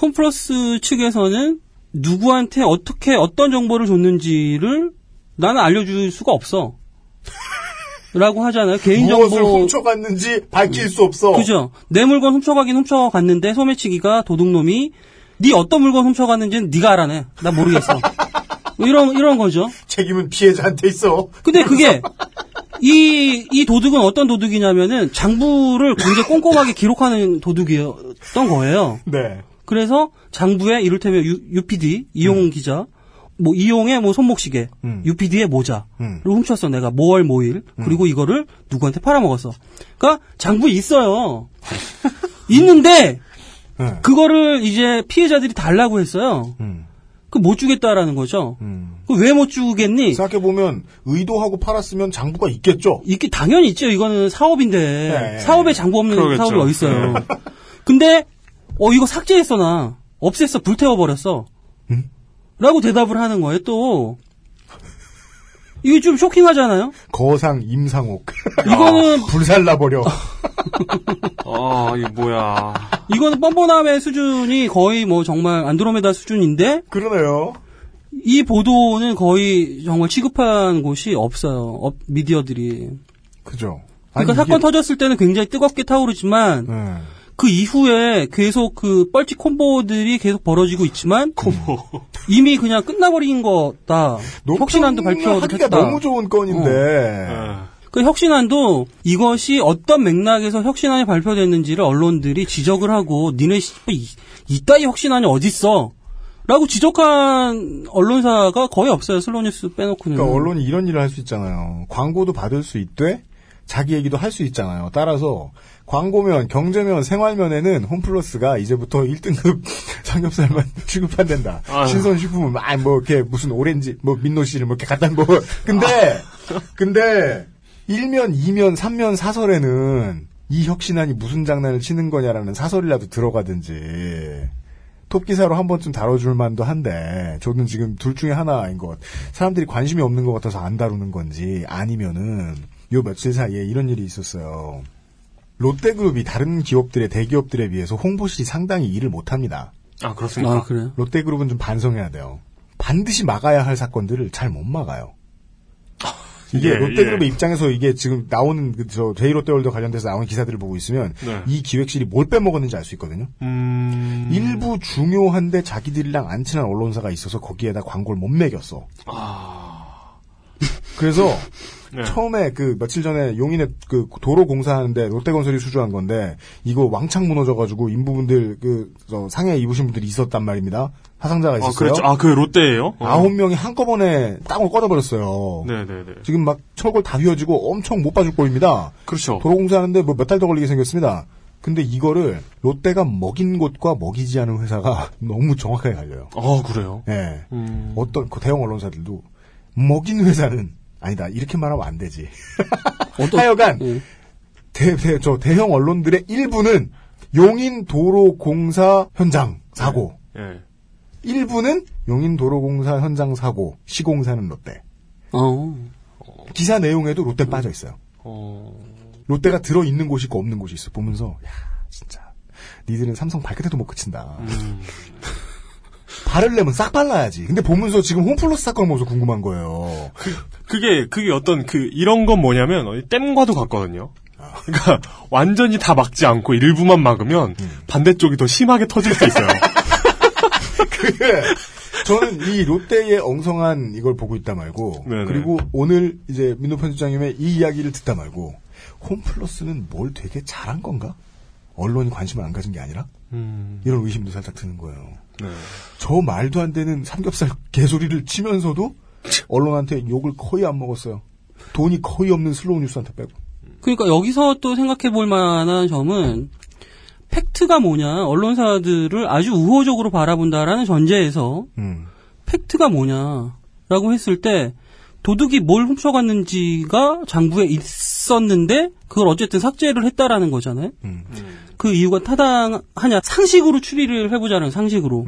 홈플러스 측에서는 누구한테 어떻게 어떤 정보를 줬는지를 나는 알려줄 수가 없어. 라고 하잖아요. 개인정보 무엇을 훔쳐갔는지 밝힐 수 없어. 그죠. 내 물건 훔쳐가긴 훔쳐갔는데 소매치기가 도둑놈이 네 어떤 물건 훔쳐갔는지는 네가 알아내. 나 모르겠어. 뭐 이런 이런 거죠. 책임은 피해자한테 있어. 근데 그게 이, 이 도둑은 어떤 도둑이냐면은 장부를 굉장히 꼼꼼하게 기록하는 도둑이었던 거예요. 네. 그래서 장부에 이를테면 U, p d 이용 기자, 뭐 이용의 뭐 손목시계, UPD의 모자를 훔쳤어 내가 모월 모일 그리고 이거를 누구한테 팔아먹었어. 그러니까 장부에 있어요. 있는데 그거를 이제 피해자들이 달라고 했어요. 그 못 주겠다라는 거죠. 그 왜 못 주겠니? 생각해 보면, 의도하고 팔았으면 장부가 있겠죠? 있기 당연히 있죠. 이거는 사업인데 네. 사업에 장부 없는 그러겠죠. 사업이 어디 있어요. 네. 근데 어 이거 삭제했어 나 없앴어 불태워 버렸어. 라고 대답을 하는 거예요. 또 이게 좀 쇼킹하잖아요. 거상 임상옥. 이거는 불살라버려. 아, 이게 뭐야. 이거는 뻔뻔함의 수준이 거의 뭐 정말 안드로메다 수준인데 그러네요. 이 보도는 거의 정말 취급한 곳이 없어요. 업- 미디어들이. 그죠. 그러니까 아니, 사건 이게- 터졌을 때는 굉장히 뜨겁게 타오르지만 네. 그 이후에 계속 그 뻘짓 콤보들이 계속 벌어지고 있지만 이미 그냥 끝나버린 거다. 혁신안도 발표를 했다. 너무 좋은 건인데. 그 혁신안도 이것이 어떤 맥락에서 혁신안이 발표됐는지를 언론들이 지적을 하고 니네 이, 이따위 혁신안이 어딨어? 라고 지적한 언론사가 거의 없어요. 슬로뉴스 빼놓고는. 그러니까 언론이 이런 일을 할 수 있잖아요. 광고도 받을 수 있되 자기 얘기도 할 수 있잖아요. 따라서 광고면, 경제면, 생활면에는 홈플러스가 이제부터 1등급 삼겹살만 취급한댄다. 아유. 신선 식품은 막 뭐 이렇게 무슨 오렌지, 뭐 민노씨를 뭐 이렇게 갖다 뭐. 근데 근데 1면, 2면, 3면 사설에는 이 혁신안이 무슨 장난을 치는 거냐라는 사설이라도 들어가든지. 톱 기사로 한 번쯤 다뤄줄 만도 한데 저는 지금 둘 중에 하나인 것. 사람들이 관심이 없는 것 같아서 안 다루는 건지 아니면은 요 며칠 사이에 이런 일이 있었어요. 롯데그룹이 다른 기업들의 대기업들에 비해서 홍보실이 상당히 일을 못합니다. 아, 그렇습니까? 아, 그래요? 롯데그룹은 좀 반성해야 돼요. 반드시 막아야 할 사건들을 잘 못 막아요. 이게 예, 롯데그룹의 예. 입장에서 이게 지금 나오는 그저 제2롯데월드 관련돼서 나오는 기사들을 보고 있으면 네. 이 기획실이 뭘 빼먹었는지 알 수 있거든요. 음. 일부 중요한데 자기들이랑 안 친한 언론사가 있어서 거기에다 광고를 못 먹였어. 그래서 네. 처음에 그 며칠 전에 용인에 그 도로 공사하는데 롯데건설이 수주한 건데 이거 왕창 무너져가지고 인부분들 그저 상해 입으신 분들이 있었단 말입니다. 사상자가 아, 있었어요. 그렇죠. 아, 그 롯데예요? 어. 아홉 명이 한꺼번에 땅을 꺼져버렸어요. 네네네. 지금 막 철골 다 휘어지고 엄청 못 봐줄 꼴입니다. 그렇죠. 도로 공사하는데 뭐 몇 달 더 걸리게 생겼습니다. 근데 이거를 롯데가 먹인 곳과 먹이지 않은 회사가 너무 정확하게 갈려요. 아, 그래요? 예. 음. 어떤 그 대형 언론사들도 먹인 회사는 아니다 이렇게 말하면 안 되지. 하여간 대, 대, 저 대형 언론들의 일부는 용인 도로 공사 현장 사고, 예. 일부는 용인 도로 공사 현장 사고, 시공사는 롯데. 어. 기사 내용에도 롯데 빠져 있어요. 어. 롯데가 들어 있는 곳이 있고 없는 곳이 있어. 보면서 야 진짜 니들은 삼성 발끝에도 못 그친다. 바르려면 싹 발라야지. 근데 보면서 지금 홈플러스 사건 보면서 궁금한 거예요. 그 게, 그게 어떤 그, 이런 건 뭐냐면, 댐과도 같거든요. 그러니까, 완전히 다 막지 않고 일부만 막으면, 반대쪽이 더 심하게 터질 수 있어요. 그게 저는 이 롯데의 엉성한 이걸 보고 있다 말고 네네. 그리고 오늘 이제 민노 편집장님의 이 이야기를 듣다 말고 홈플러스는 뭘 되게 잘한 건가? 언론이 관심을 안 가진 게 아니라 음. 이런 의심도 살짝 드는 거예요. 네. 저 말도 안 되는 삼겹살 개소리를 치면서도 언론한테 욕을 거의 안 먹었어요. 돈이 거의 없는 슬로우 뉴스한테 빼고. 그러니까 여기서 또 생각해 볼 만한 점은 팩트가 뭐냐 언론사들을 아주 우호적으로 바라본다라는 전제에서 음. 팩트가 뭐냐라고 했을 때 도둑이 뭘 훔쳐갔는지가 장부에 있었는데 그걸 어쨌든 삭제를 했다라는 거잖아요. 음. 그 이유가 타당하냐 상식으로 추리를 해보자는 상식으로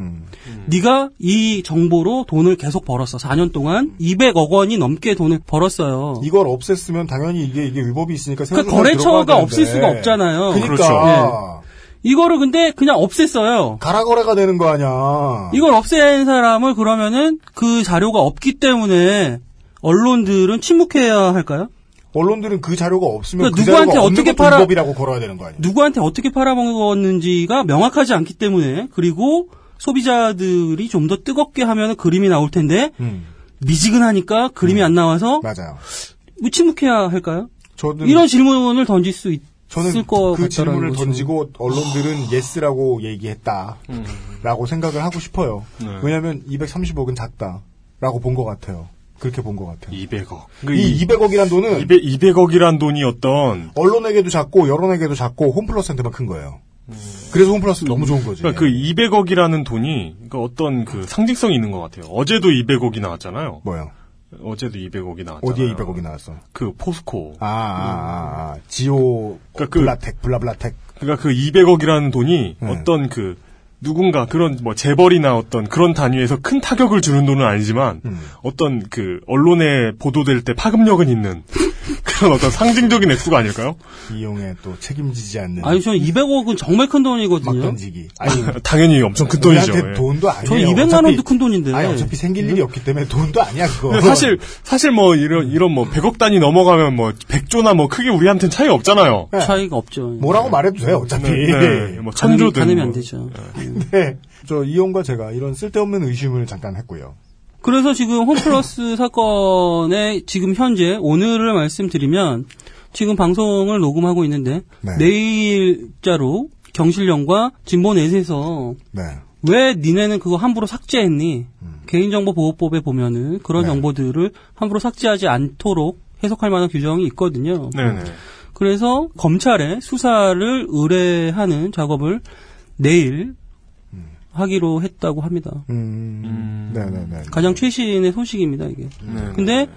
네가 이 정보로 돈을 계속 벌었어 4년 동안 200억 원이 넘게 돈을 벌었어요. 이걸 없앴으면 당연히 이게 이게 위법이 있으니까 그러니까 거래처가 없을. 수가 없잖아요. 그러니까 네. 이거를 근데 그냥 없앴어요. 가라거래가 되는 거 아니야. 이걸 없앤 사람을 그러면은 그 자료가 없기 때문에 언론들은 침묵해야 할까요? 언론들은 그 자료가 없으면 그러니까 그 누구한테 자료가 없는 어떻게 팔아- 위법이라고 걸어야 되는 거 아니야. 누구한테 어떻게 팔아먹었는지가 명확하지 않기 때문에 그리고 소비자들이 좀 더 뜨겁게 하면 그림이 나올 텐데 음. 미지근하니까 그림이 안 나와서 맞아요. 뭐 침묵해야 할까요? 저는 이런 질문을 던질 수 있, 저는 그 질문을 거죠. 던지고 언론들은 yes라고 얘기했다. 라고 생각을 하고 싶어요. 네. 왜냐하면 230억은 작다라고 본 것 같아요. 그렇게 본 것 같아요. 200억. 이 200억이란 돈은 200, 200 억이란 돈이 어떤 언론에게도 작고 여론에게도 작고 홈플러스한테만 큰 거예요. 그래서 홈플러스 너무 좋은 거지. 그러니까 그 200억이라는 돈이 그러니까 어떤 그 상징성이 있는 것 같아요. 어제도 200억이 나왔잖아요. 뭐요? 어제도 200억이 나왔잖아요. 어디에 200억이 나왔어? 그 포스코. 아, 아, 아, 아. 지오 그러니까 그- 블라텍 블라블라텍. 그러니까 그 200억이라는 돈이 네. 어떤 그 누군가 그런 뭐 재벌이나 어떤 그런 단위에서 큰 타격을 주는 돈은 아니지만 음. 어떤 그 언론에 보도될 때 파급력은 있는 그런 어떤 상징적인 액수가 아닐까요? 이용에 또 책임지지 않는. 아니 저는 200억은 정말 큰 돈이거든요. 막 던지기. 아니 당연히 엄청 큰 돈이죠. 예. 돈도 아니에요. 저 200만 어차피- 원도 큰 돈인데. 아니 어차피 생길 일이 없기 때문에 돈도 아니야 그거. 사실 사실 뭐 이런 이런 뭐 100억 단위 넘어가면 뭐 100조나 뭐 크게 우리한테는 차이 없잖아요. 차이가 없죠. 뭐라고 말해도 돼요 어차피. 네, 네. 뭐 천조든 가늠이 뭐. 안 되죠. 네. 저 이용과 제가 이런 쓸데없는 의심을 잠깐 했고요. 그래서 지금 홈플러스 사건의 지금 현재 오늘을 말씀드리면 지금 방송을 녹음하고 있는데 네. 내일자로 경실련과 진보 넷에서 네. 왜 니네는 그거 함부로 삭제했니? 개인정보보호법에 보면은 그런 네. 정보들을 함부로 삭제하지 않도록 해석할 만한 규정이 있거든요. 네네. 그래서 검찰에 수사를 의뢰하는 작업을 내일 하기로 했다고 합니다. 음. 네네네. 가장 최신의 소식입니다, 이게. 네. 근데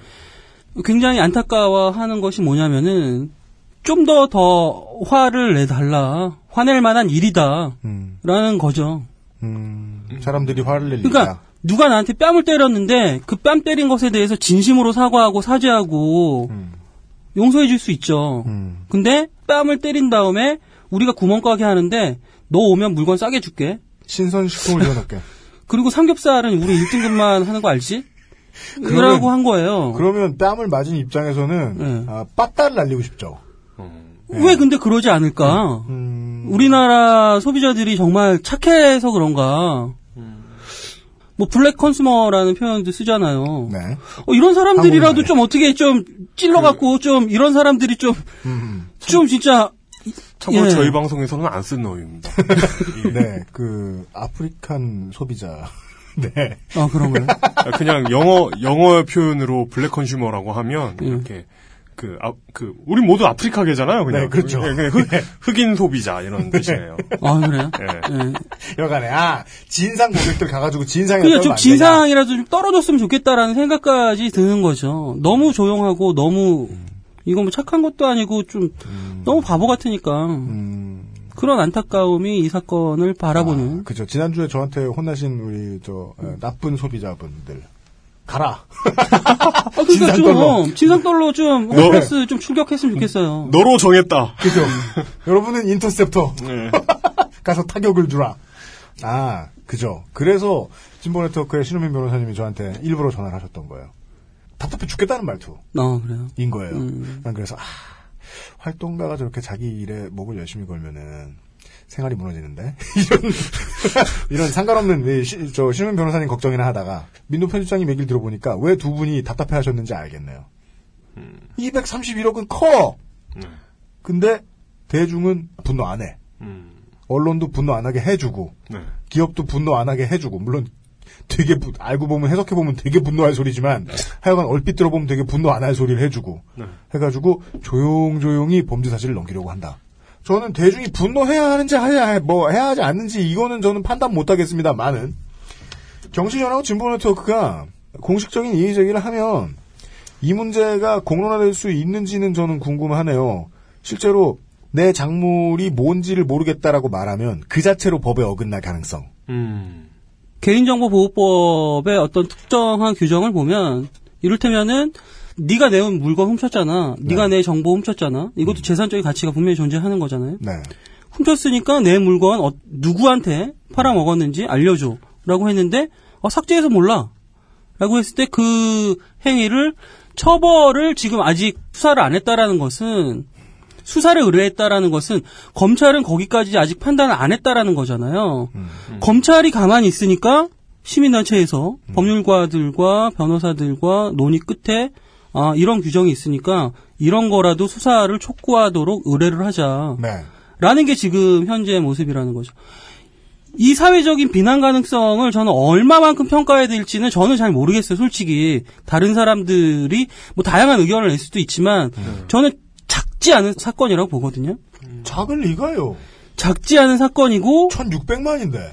굉장히 안타까워하는 것이 뭐냐면은 좀 더더 화를 내달라. 화낼 만한 일이다. 음. 라는 거죠. 음. 사람들이 화를 낼 그러니까 일이다. 누가 나한테 뺨을 때렸는데 그 뺨 때린 것에 대해서 진심으로 사과하고 사죄하고 용서해 줄 수 있죠. 음. 근데 뺨을 때린 다음에 우리가 구멍가게 하는데 너 오면 물건 싸게 줄게. 신선식품을 지어놓게. 그리고 삼겹살은 우리 1등급만 하는 거 알지? 그러면- 이라고 한 거예요. 그러면 뺨을 맞은 입장에서는 네. 아, 빠따를 날리고 싶죠. 왜 근데 그러지 않을까? 음. 우리나라 소비자들이 정말 착해서 그런가? 뭐 블랙 컨슈머라는 표현도 쓰잖아요. 네. 어, 이런 사람들이라도. 좀 어떻게 좀 찔러갖고 좀 이런 사람들이 좀좀 진짜 참고로 예. 저희 방송에서는 안쓴 놈입니다. 네, 그 African 소비자. 네. 아 그런가요? 그냥 영어 영어 표현으로 black consumer라고 하면 이렇게 그, 아, 그, 우리 모두 아프리카계잖아요, 그냥. 네, 그렇죠. 예, 그냥 흑, 흑인 소비자, 이런 뜻이에요. 아 그래요? 예. 여간에 아 진상 고객들 가가지고 진상에 그러니까 좀 진상이라도 좀 떨어졌으면 좋겠다라는 생각까지 드는 거죠. 너무 조용하고 너무 이거 뭐 착한 것도 아니고 좀 너무 바보 같으니까 그런 안타까움이 이 사건을 바라보는 그죠. 지난주에 저한테 혼나신 우리 저 에, 나쁜 소비자분들 가라. 아, 그러니까 진상떨로. 좀 진상떨로 좀 너- 홈플러스 좀 출격했으면 좋겠어요. 너로 정했다. 그죠. 여러분은 인터셉터 네. 가서 타격을 주라. 아 그죠. 그래서 진보 네트워크의 신훈민 변호사님이 저한테 일부러 전화를 하셨던 거예요. 답답해 죽겠다는 말투. 아 그래요. 인 거예요. 음. 난 그래서 아, 활동가가 저렇게 자기 일에 목을 열심히 걸면은 생활이 무너지는데 이런 이런 상관없는 이 시- 저 신훈민 변호사님 걱정이나 하다가 민노 편집장님 얘기를 들어보니까 왜 두 분이 답답해하셨는지 알겠네요. 231억은 커. 근데 대중은 분노 안 해. 언론도 분노 안 하게 해주고 네. 기업도 분노 안 하게 해주고 물론 되게 부- 알고 보면 해석해 보면 되게 분노할 소리지만 하여간 얼핏 들어보면 되게 분노 안 할 소리를 해주고 네. 해가지고 조용조용히 범죄 사실을 넘기려고 한다. 저는 대중이 분노해야 하는지 해야 해, 뭐 해야 하지 않는지 이거는 저는 판단 못 하겠습니다만은 경실련하고 진보 네트워크가 공식적인 이의 제기를 하면 이 문제가 공론화될 수 있는지는 저는 궁금하네요. 실제로 내 작물이 뭔지를 모르겠다라고 말하면 그 자체로 법에 어긋날 가능성. 음. 개인정보보호법의 어떤 특정한 규정을 보면 이를테면은 네가 내온 물건 훔쳤잖아. 네가 내 정보 훔쳤잖아. 이것도 재산적인 가치가 분명히 존재하는 거잖아요. 네. 훔쳤으니까 내 물건 어- 누구한테 팔아먹었는지 알려줘. 라고 했는데 어, 삭제해서 몰라. 라고 했을 때 그 행위를 처벌을 지금 아직 수사를 안 했다라는 것은 수사를 의뢰했다라는 것은 검찰은 거기까지 아직 판단을 안 했다라는 거잖아요. 검찰이 가만히 있으니까 시민단체에서 법률가들과 변호사들과 논의 끝에 아, 이런 규정이 있으니까 이런 거라도 수사를 촉구하도록 의뢰를 하자. 네. 라는 게 지금 현재의 모습이라는 거죠. 이 사회적인 비난 가능성을 저는 얼마만큼 평가해야 될지는 저는 잘 모르겠어요, 솔직히. 다른 사람들이 뭐 다양한 의견을 낼 수도 있지만 저는 작지 않은 사건이라고 보거든요. 작을 리가요. 작지 않은 사건이고 1600만인데.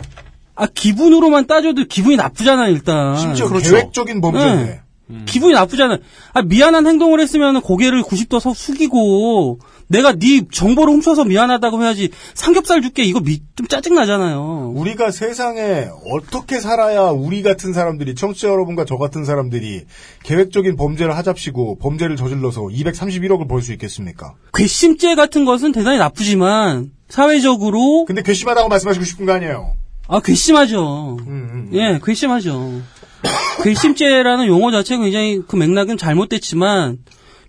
아, 기분으로만 따져도 기분이 나쁘잖아요, 일단. 심지어 계획적인 범죄인데. 네. 기분이 나쁘잖아요. 아, 미안한 행동을 했으면 고개를 90도 서 숙이고 내가 네 정보를 훔쳐서 미안하다고 해야지 삼겹살 줄게 이거 미- 좀 짜증 나잖아요. 우리가 세상에 어떻게 살아야 우리 같은 사람들이 청취자 여러분과 저 같은 사람들이 계획적인 범죄를 하잡시고 범죄를 저질러서 231억을 벌 수 있겠습니까? 괘씸죄 같은 것은 대단히 나쁘지만 사회적으로 근데 괘씸하다고 말씀하시고 싶은 거 아니에요? 아 괘씸하죠. 예, 괘씸하죠. 괘씸죄라는 용어 자체가 굉장히 그 맥락은 잘못됐지만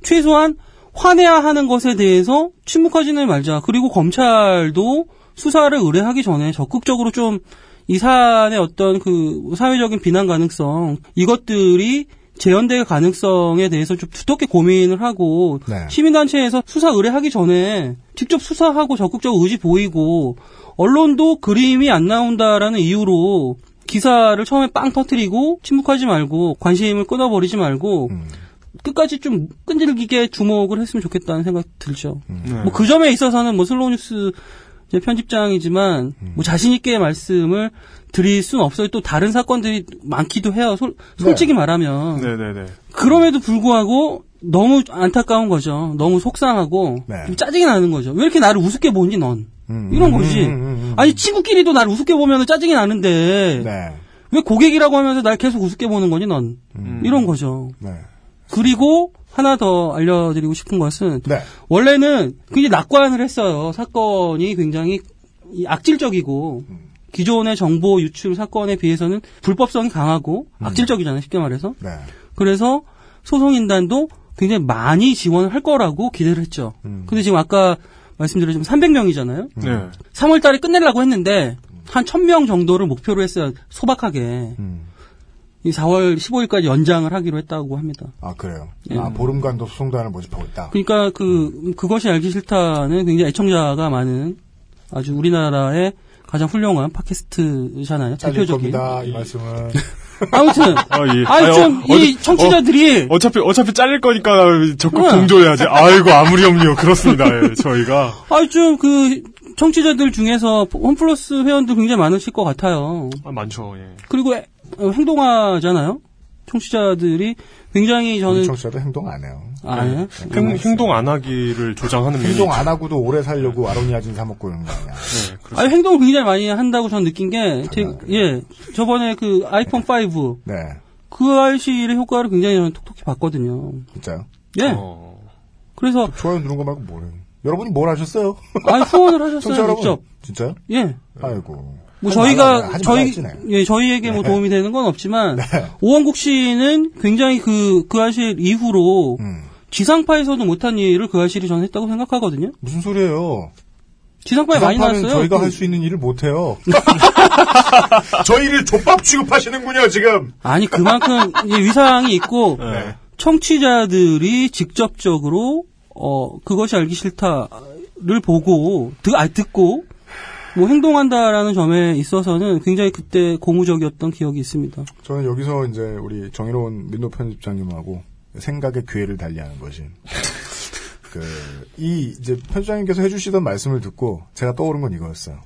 최소한 화내야 하는 것에 대해서 침묵하지는 말자. 그리고 검찰도 수사를 의뢰하기 전에 적극적으로 좀 이 사안의 어떤 그 사회적인 비난 가능성 이것들이 재현될 가능성에 대해서 좀 두텁게 고민을 하고 네. 시민단체에서 수사 의뢰하기 전에 직접 수사하고 적극적 의지 보이고 언론도 그림이 안 나온다라는 이유로 기사를 처음에 빵 터트리고 침묵하지 말고 관심을 끊어버리지 말고 끝까지 좀 끈질기게 주목을 했으면 좋겠다는 생각 들죠. 뭐그 점에 있어서는 뭐 슬로우 뉴스 이제 편집장이지만 뭐 자신 있게 말씀을 드릴 수는 없어요. 또 다른 사건들이 많기도 해요. 솔, 솔직히 말하면 네네네. 그럼에도 불구하고 너무 안타까운 거죠. 너무 속상하고 좀 짜증이 나는 거죠. 왜 이렇게 나를 우습게 보니 넌? 이런 거지. 아니 친구끼리도 나를 우습게 보면 짜증이 나는데 왜 고객이라고 하면서 날 계속 우습게 보는 거니 넌? 이런 거죠. 그리고 하나 더 알려드리고 싶은 것은 원래는 굉장히 낙관을 했어요. 사건이 굉장히 이 악질적이고 기존의 정보 유출 사건에 비해서는 불법성이 강하고 악질적이잖아요. 쉽게 말해서. 그래서 소송인단도 굉장히 많이 지원을 할 거라고 기대를 했죠. 근데 지금 아까 말씀드렸지만 300명이잖아요. 네. 3월 달에 끝내려고 했는데 한 1000명 정도를 목표로 했어요. 소박하게. 이 4월 15일까지 연장을 하기로 했다고 합니다. 아 그래요. 예. 아 보름간도 소송단을 모집하고 있다. 그러니까 그 그것이 알기 싫다는 굉장히 애청자가 많은 아주 우리나라의 가장 훌륭한 팟캐스트잖아요. 대표적인. 겁니다. 이 말씀은. 아무튼 아, 예. 좀 어, 이 청취자들이 어, 차피 어차피 잘릴 거니까 적극 응. 동조해야지. 아이고 아무리 없네요. 그렇습니다. 예, 저희가 아니 좀그 청취자들 중에서 홈플러스 회원들 굉장히 많으실 것 같아요. 아, 많죠. 예. 그리고 에- 어, 행동하잖아요. 청취자들이 굉장히 저는 청취자도 행동 안 해요. 아, 안 해요? 네. 행, 행동 안 하기를 조장하는 행동 안 하고도 오래 살려고 아로니아진 사 먹고 이런 거 아니야. 네, 그렇죠. 아니 행동을 굉장히 많이 한다고 저는 느낀 게, 제- 예, 저번에 그 아이폰 5, 네. 그 RC의 효과를 굉장히 저는 톡톡히 봤거든요. 진짜요? 예. 어. 그래서 좋아요 누른 거 말고 뭐래요? 여러분이 뭘 하셨어요? 아 후원을 하셨어요. 직접. 진짜요? 예. 아이고. 뭐 저희가 저희. 예 저희에게 뭐 네. 도움이 되는 건 없지만 오원국 씨는 굉장히 그그 아실 이후로 음. 지상파에서도 못한 일을 그 아실이 저는 했다고 생각하거든요. 무슨 소리예요? 지상파에 많이 나왔어요. 저희가 그- 할수 있는 일을 못 해요. 저희를 족밥 취급하시는군요, 지금. 아니 그만큼 위상이 있고 네. 청취자들이 직접적으로 어 그것이 알기 싫다를 보고 듣, 아, 듣고 뭐 행동한다라는 점에 있어서는 굉장히 그때 고무적이었던 기억이 있습니다. 저는 여기서 이제 우리 정의로운 민노 편집장님하고 생각의 기회를 달리하는 것이 그 이 이제 편집장님께서 해주시던 말씀을 듣고 제가 떠오른 건 이거였어요.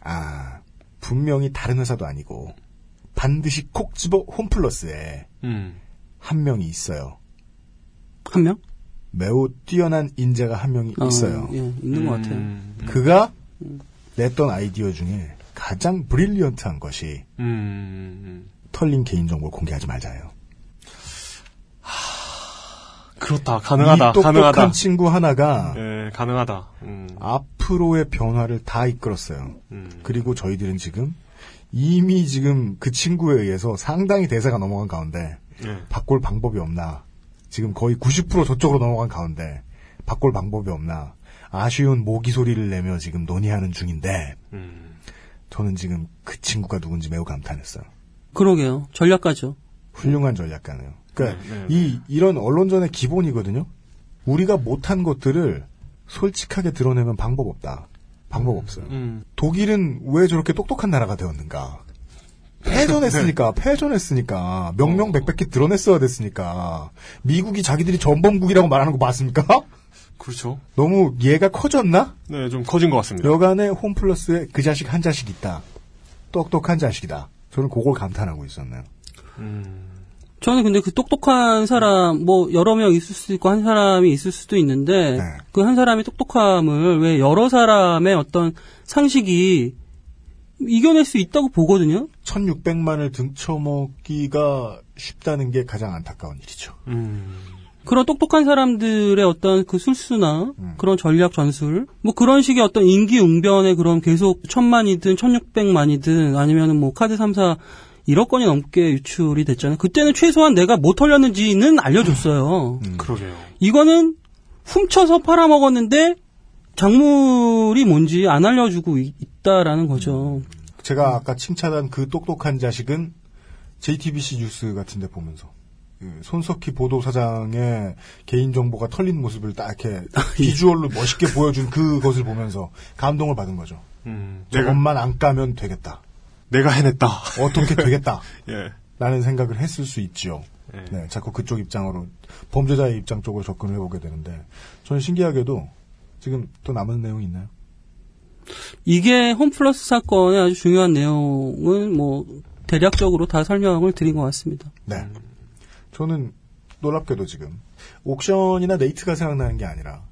아 분명히 다른 회사도 아니고 반드시 콕 집어 홈플러스에 음. 한 명이 있어요. 한 명? 매우 뛰어난 인재가 한 명이 어, 있어요. 예, 있는 것 같아요. 그가 냈던 아이디어 중에 가장 브릴리언트한 것이 음. 털린 개인정보를 공개하지 말자예요. 그렇다. 가능하다. 이 똑똑한 가능하다. 친구 하나가 예, 가능하다. 음. 앞으로의 변화를 다 이끌었어요. 음. 그리고 저희들은 지금 이미 지금 그 친구에 의해서 상당히 대세가 넘어간 가운데 예. 바꿀 방법이 없나. 지금 거의 90% 저쪽으로 넘어간 가운데 바꿀 방법이 없나. 아쉬운 모기 소리를 내며 지금 논의하는 중인데 음. 저는 지금 그 친구가 누군지 매우 감탄했어요. 그러게요. 전략가죠. 훌륭한 전략가네요. 그러니까 네, 네, 이 이런 언론전의 기본이거든요. 우리가 못한 것들을 솔직하게 드러내면 방법 없다. 방법 없어요. 음. 독일은 왜 저렇게 똑똑한 나라가 되었는가? 패전했으니까, 패전했으니까, 명명백백히 드러냈어야 됐으니까, 미국이 자기들이 전범국이라고 말하는 거 맞습니까? 그렇죠. 너무 얘가 커졌나? 네, 좀 커진 것 같습니다. 여간에 홈플러스에 그 자식 한 자식 있다. 똑똑한 자식이다. 저는 그걸 감탄하고 있었네요. 음. 저는 근데 그 똑똑한 사람, 뭐, 여러 명 있을 수도 있고, 한 사람이 있을 수도 있는데, 그한 사람의 똑똑함을 왜 여러 사람의 어떤 상식이 이겨낼 수 있다고 보거든요? 1600만을 등쳐먹기가 쉽다는 게 가장 안타까운 일이죠. 음. 그런 똑똑한 사람들의 어떤 그 술수나 그런 전략 전술, 뭐 그런 식의 어떤 인기응변에 그런 계속 천만이든 천육백만이든 아니면은 뭐 카드 3사 1억 건이 넘게 유출이 됐잖아요. 그때는 최소한 내가 뭐 털렸는지는 알려줬어요. 그러게요. 이거는 훔쳐서 팔아먹었는데 작물이 뭔지 안 알려주고 있, 있다라는 거죠. 제가 아까 칭찬한 그 똑똑한 자식은 JTBC 뉴스 같은 데 보면서 그 손석희 보도사장의 개인정보가 털린 모습을 딱 이렇게 비주얼로 멋있게 보여준 그것을 보면서 감동을 받은 거죠. 음. 저것만 안 까면 되겠다. 내가 해냈다. 어떻게 되겠다. 예. 라는 생각을 했을 수 있지요. 예. 네, 자꾸 그쪽 입장으로 범죄자의 입장 쪽으로 접근을 해보게 되는데 저는 신기하게도 지금 또 남은 내용이 있나요? 이게 홈플러스 사건의 아주 중요한 내용은 뭐 대략적으로 다 설명을 드린 것 같습니다. 네. 저는 놀랍게도 지금 옥션이나 네이트가 생각나는 게 아니라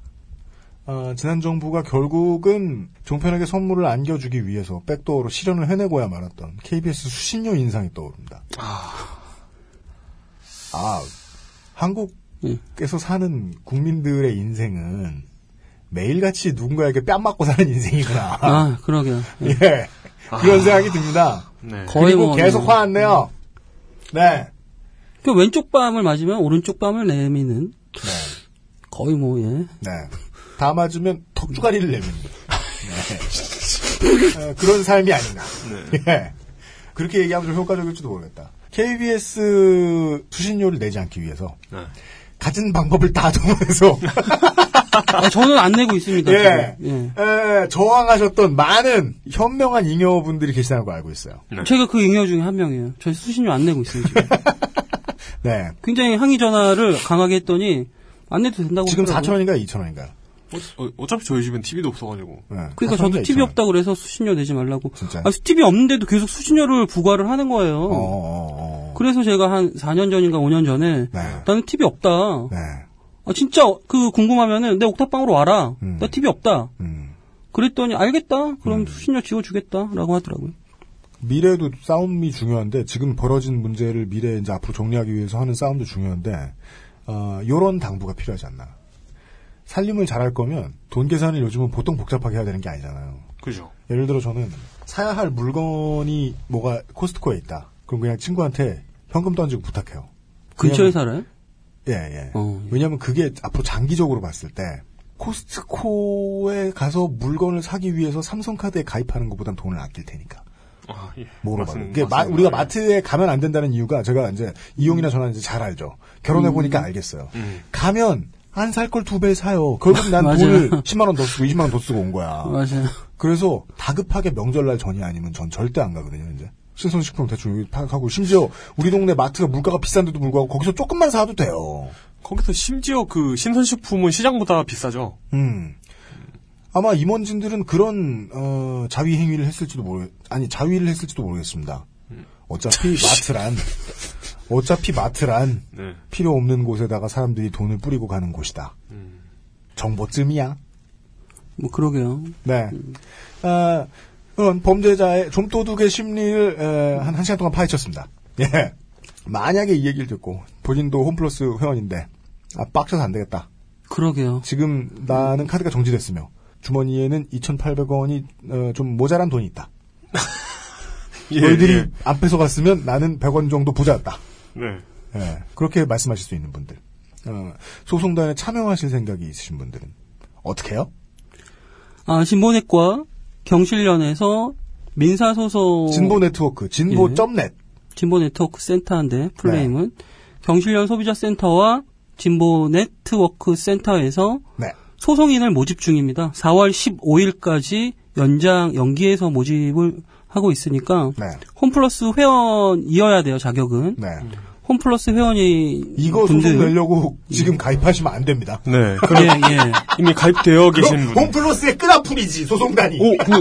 아, 지난 정부가 결국은 종편에게 선물을 안겨주기 위해서 백도어로 실현을 해내고야 말았던 KBS 수신료 인상이 떠오릅니다. 아, 한국에서 사는 국민들의 인생은 매일같이 누군가에게 뺨 맞고 사는 인생이구나. 아, 그러게요. 예. 그런 생각이 듭니다. 네. 거의 그리고 뭐, 계속 네. 화안 내요. 네. 그 왼쪽 뺨을 맞으면 오른쪽 뺨을 내미는 거의 뭐 예. 네. 다 맞으면 턱주가리를 내밉니다. 네. 어, 그런 삶이 아닌가. 예. 그렇게 얘기하면 좀 효과적일지도 모르겠다. KBS 수신료를 내지 않기 위해서 네. 가진 방법을 다 동원해서 아, 저는 안 내고 있습니다. 예. 지금. 에, 저항하셨던 많은 현명한 잉여분들이 계시다는 걸 알고 있어요. 예. 제가 그 잉여 중에 한 명이에요. 저 수신료 안 내고 있어요, 지금. 네. 굉장히 항의 전화를 강하게 했더니 안 내도 된다고 지금 하더라고요. 4,000원인가요? 2,000원인가요? 어, 차피 저희 집엔 TV도 없어가지고. 그러니까 저도 TV 없다 그래서 수신료 내지 말라고. 진짜. 아, TV 없는데도 계속 수신료를 부과를 하는 거예요. 어, 그래서 제가 한 4년 전인가 5년 전에 네. 나는 TV 없다. 아, 진짜 그 궁금하면은 내 옥탑방으로 와라. 음. 나 TV 없다. 그랬더니 알겠다. 그럼 음. 수신료 지워주겠다라고 하더라고요. 미래도 싸움이 중요한데 지금 벌어진 문제를 미래에 이제 앞으로 정리하기 위해서 하는 싸움도 중요한데 어, 요런 당부가 필요하지 않나. 살림을 잘할 거면 돈 계산을 요즘은 보통 복잡하게 해야 되는 게 아니잖아요. 그죠. 예를 들어 저는 사야 할 물건이 뭐가 코스트코에 있다. 그럼 그냥 친구한테 현금 던지고 부탁해요. 근처에 살아요? 예, 예. 어, 왜냐면 그게 앞으로 장기적으로 봤을 때 코스트코에 가서 물건을 사기 위해서 삼성카드에 가입하는 것보단 돈을 아낄 테니까. 아, 예. 맞습니다. 그게 마-. 우리가 예. 마트에 가면 안 된다는 이유가 제가 이제 이용이나 저나 이제 잘 알죠. 결혼해 보니까 음. 알겠어요. 음. 가면 안 살 걸 두 배 사요. 결국 난. 돈을 10만 원 더 쓰고 20만 원 더 쓰고 온 거야. 맞아요. 그래서 다급하게 명절날 전이 아니면 전 절대 안 가거든요, 이제. 신선식품 대충 여기 파악하고 심지어 우리 동네 마트가 물가가 비싼데도 불구하고 거기서 조금만 사도 돼요. 거기서 심지어 그 신선식품은 시장보다 비싸죠. 음. 아마 임원진들은 그런 어, 자위 행위를 했을지도 모르 아니 자위를 했을지도 모르겠습니다. 어차피 마트란 어차피 마트란 네. 필요 없는 곳에다가 사람들이 돈을 뿌리고 가는 곳이다. 정보쯤이야. 뭐 그러게요. 네. 아, 그런 범죄자의 좀도둑의 심리를 에, 한, 한 시간 동안 파헤쳤습니다. 예. 만약에 이 얘기를 듣고 본인도 홈플러스 회원인데 아 빡쳐서 안 되겠다. 그러게요. 지금 나는 카드가 정지됐으며 주머니에는 2,800원이 어, 좀 모자란 돈이 있다. 예, 너희들이 예. 안 뺏어갔으면 나는 100원 정도 부자였다. 네. 예, 그렇게 말씀하실 수 있는 분들. 어, 소송단에 참여하실 생각이 있으신 분들은 어떻게 해요? 아, 진보넷과 경실련에서 민사소송. 진보 네트워크, 진보.net. 진보 네트워크 센터인데, full name은. 경실련 소비자 센터와 진보 네트워크 센터에서 네. 소송인을 모집 중입니다. 4월 15일까지 연장, 연기해서 모집을 하고 있으니까. 네. 홈플러스 회원이어야 돼요, 자격은. 네. 홈플러스 회원이. 이거 분들- 소송 내려고 지금 가입하시면 안 됩니다. 네. 예, 예. 이미 가입되어 계신 분. 홈플러스의 끈아픔이지, 소송단이. 오, 그,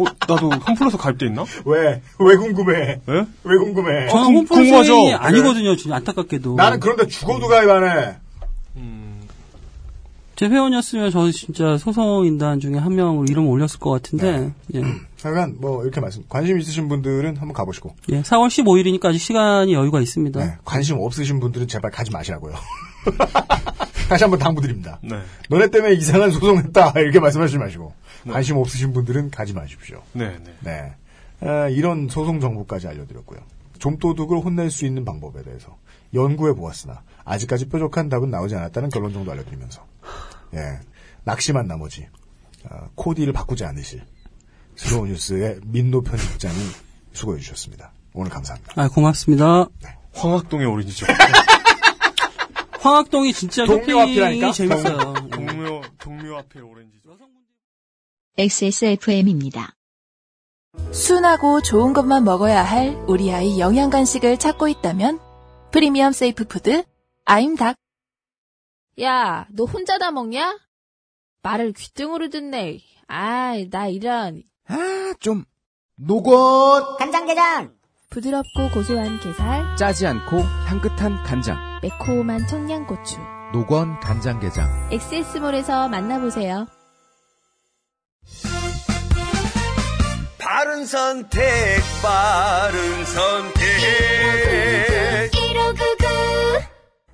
어, 나도 홈플러스 가입돼 있나? 왜? 왜 궁금해? 왜? 왜 궁금해? 저는 궁- 홈플러스 궁금하죠? 아니거든요, 진짜 안타깝게도. 나는 그런데 죽어도 가입 안 해. 제 회원이었으면 저 진짜 소송인단 중에 한 명으로 이름 올렸을 것 같은데, 예. 하여간 뭐 이렇게 말씀 관심 있으신 분들은 한번 가보시고 예, 4월 15일이니까 아직 시간이 여유가 있습니다. 네, 관심 없으신 분들은 제발 가지 마시라고요. 다시 한번 당부드립니다. 네. 너네 때문에 이상한 소송했다 이렇게 말씀하시지 마시고 관심 없으신 분들은 가지 마십시오. 네, 네. 네. 아, 이런 소송 정보까지 알려드렸고요. 좀도둑을 혼낼 수 있는 방법에 대해서 연구해 보았으나 아직까지 뾰족한 답은 나오지 않았다는 결론 정도 알려드리면서 예 낙심한 나머지 아, 코디를 바꾸지 않으실 슬로우 뉴스의 민노 편집장이 수고해 주셨습니다. 오늘 감사합니다. 아, 고맙습니다. 황학동의 오리지죠. 황학동이 진짜 동묘 앞이라니까? 재밌어요. 동묘, 동묘 앞에 오렌지죠. XSFM입니다. 순하고 좋은 것만 먹어야 할 우리 아이 영양 간식을 찾고 있다면 프리미엄 safe food 아임닭 야, 너 혼자 다 먹냐? 말을 귓등으로 듣네. 아이, 나 이런. 아, 좀 노건 간장게장 부드럽고 고소한 게살 짜지 않고 향긋한 간장 매콤한 청양고추 노건 간장게장 XS몰에서 만나보세요. 바른 선택, 바른 선택.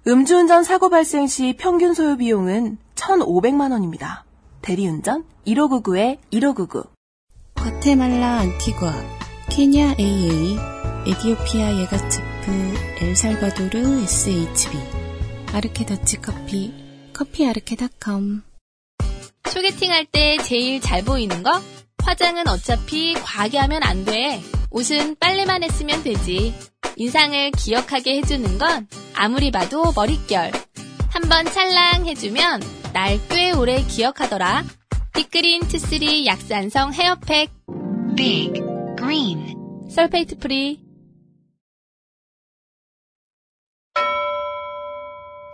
음주운전 사고 발생 시 평균 소요 비용은 1,500만 원입니다. 대리운전 1599에 1599. 과테말라 안티과, 케냐 AA, 에디오피아 예가츠프, 엘살바도르 SHB, 아르케 더치 커피, 커피 아르케닷컴. 소개팅 할 때 제일 잘 보이는 거? 화장은 어차피 과하게 하면 안 돼. 옷은 빨래만 했으면 되지. 인상을 기억하게 해주는 건 아무리 봐도 머릿결. 한번 찰랑 해주면 날 꽤 오래 기억하더라. 빅그린 two three 약산성 hair pack. Big Green sulfate free.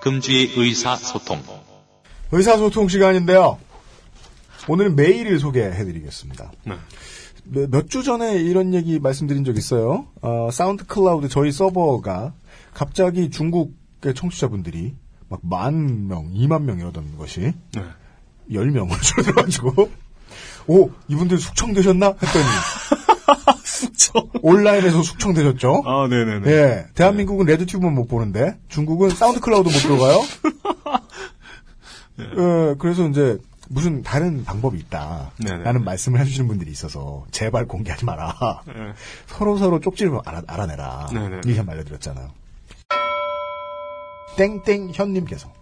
금주의 의사소통. 의사소통 시간인데요. 오늘은 메일을 소개해드리겠습니다. 네. 몇 주 전에 이런 얘기 말씀드린 적 있어요. 어, 사운드 클라우드 저희 서버가 갑자기 중국의 청취자분들이 막 만 명, 2만 명 이러던 것이 네. 10명으로 줄어들어가지고 오 이분들 숙청되셨나 했더니 숙청 온라인에서 숙청되셨죠? 아, 네네네. 예, 대한민국은 레드튜브만 못 보는데 중국은 사운드 클라우드 못 들어가요. 예, 그래서 이제 무슨 다른 방법이 있다. 네네. 라는 말씀을 해주시는 분들이 있어서 제발 공개하지 마라. 네. 서로 서로 쪽지를 알아, 알아내라. 네네. 이렇게 말려드렸잖아요. 땡땡 현님께서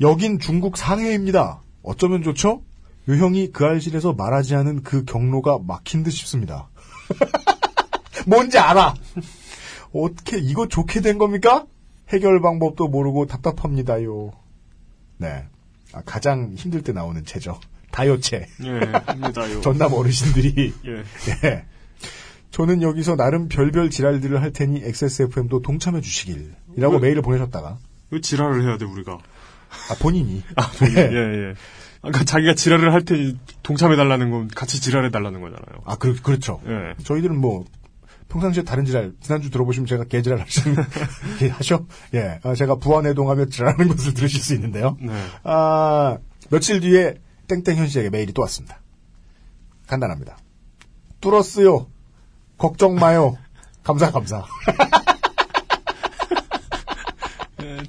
여긴 중국 상해입니다. 어쩌면 좋죠? 요 형이 그 알실에서 말하지 않은 그 경로가 막힌 듯 싶습니다. 뭔지 알아. 어떻게 이거 좋게 된 겁니까? 해결 방법도 모르고 답답합니다요. 네. 아, 가장 힘들 때 나오는 채죠. 다요채. 예, 합니다요. 전남 어르신들이. 예. 예. 저는 여기서 나름 별별 지랄들을 할 테니 XSFM도 동참해 주시길. 이라고 왜? 메일을 보내셨다가. 왜 지랄을 해야 돼, 우리가? 아, 본인이. 아, 본인, 예. 예, 예. 아까 자기가 지랄을 할 테니 동참해 달라는 건 같이 지랄해 달라는 거잖아요. 아, 그, 그렇죠. 예. 저희들은 뭐, 평상시에 다른 지랄, 지난주 들어보시면 제가 개지랄 하시는, 게 하셔? 예. 아, 제가 부안해동하며 지랄하는 것을 들으실 수 있는데요. 네. 아, 며칠 뒤에 땡땡현 씨에게 메일이 또 왔습니다. 간단합니다. 뚫었어요. 걱정 마요. 감사, 감사.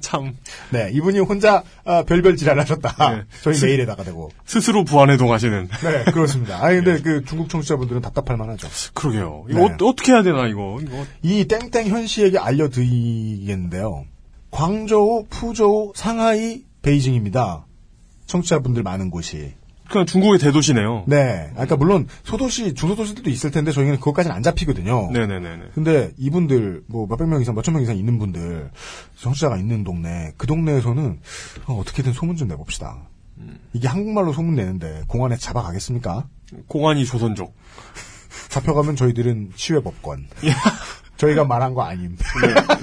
예, 참. 네, 이분이 혼자 아, 별별 지랄 하셨다. 네. 저희 스- 메일에다가 대고. 스스로 부안해동 하시는. 네, 그렇습니다. 아니, 근데 그 중국 청취자분들은 답답할 만하죠. 그러게요. 이거 네. 어, 떻게 해야 되나, 이거. 이거. 이 땡땡 현 씨에게 알려드리겠는데요. 광저우, 푸저우, 상하이, 베이징입니다. 청취자분들 많은 곳이. 그냥 중국의 대도시네요. 네. 아까 물론 소도시, 중소도시들도 있을 텐데 저희는 그것까지는 안 잡히거든요. 네네네네. 근데 이분들 뭐 몇백 명 이상, 몇천 명 이상 있는 분들 청취자가 있는 동네 그 동네에서는 어, 어떻게든 소문 좀 내봅시다. 이게 한국말로 소문 내는데 공안에 잡아가겠습니까? 공안이 조선족. 잡혀가면 저희들은 치외법권. 저희가 말한 거 아님.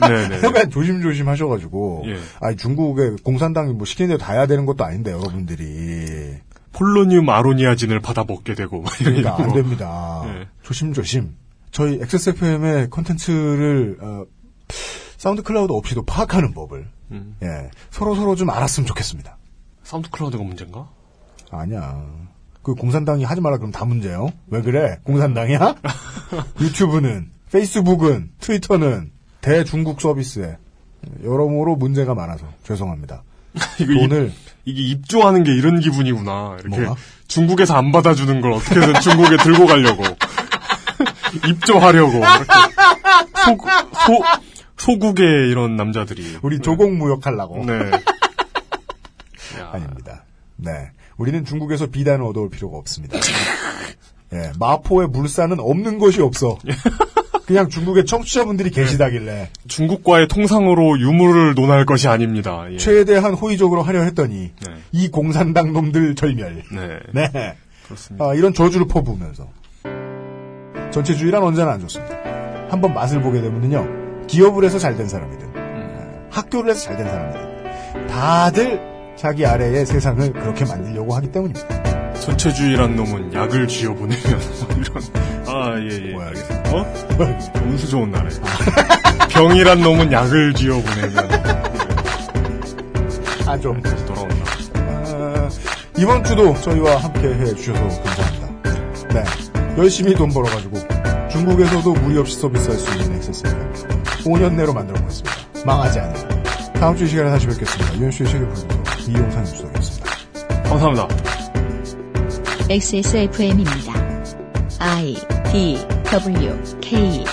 네네. 약간 조심조심 하셔가지고. 예. 아니, 중국의 공산당이 뭐 시키는 대로 다 해야 되는 것도 아닌데, 여러분들이. 폴로늄 아로니아진을 받아 먹게 되고. 그러니까 안 거. 됩니다. 예. 조심조심. 저희 XSFM의 컨텐츠를, 어, 사운드 클라우드 없이도 파악하는 법을, 음. 예, 서로 서로 좀 알았으면 좋겠습니다. 사운드 클라우드가 문제인가? 아니야. 그 공산당이 하지 마라 그러면 다 문제요. 왜 그래? 공산당이야? 유튜브는, 페이스북은, 트위터는 대중국 서비스에 여러모로 문제가 많아서 죄송합니다. 이거 돈을 이게 입조하는 게 이런 기분이구나. 이렇게 뭐가? 중국에서 안 받아주는 걸 어떻게든 중국에 들고 가려고. 입조하려고. 이렇게. 소, 소, 소국의 이런 남자들이. 우리 조공 무역하려고. 네. 아닙니다. 네. 우리는 중국에서 비단을 얻어올 필요가 없습니다. 예, 마포에 물산은 없는 것이 없어. 그냥 중국의 청취자분들이 계시다길래 중국과의 통상으로 유무를 논할 것이 아닙니다. 예. 최대한 호의적으로 하려 했더니 네. 이 공산당 놈들 절멸. 네. 네. 그렇습니다. 아, 이런 저주를 퍼부으면서 전체주의란 언제나 안 좋습니다. 한번 맛을 보게 되면요 기업을 해서 잘 된 사람이든 음. 학교를 해서 잘 된 사람이든 다들 자기 아래의 세상을 그렇게 만들려고 하기 때문입니다. 전체주의란 놈은 약을 쥐어보내면 이런 아 예예 뭐야, 알겠습니다. 어? 운수 좋은 날에 병이란 놈은 약을 쥐어보내면 아, 좀. 다시 돌아온다. 아, 이번 주도 저희와 함께 해주셔서 감사합니다. 네. 열심히 돈 벌어가지고 중국에서도 무리 없이 서비스할 수 있는 액세스를 5년 내로 만들어 보겠습니다. 망하지 않으면. 다음 주 이 시간에 다시 뵙겠습니다. 유현수의 세계프로듀서 이용상 주석이었습니다. 감사합니다. XSFM입니다. I D W K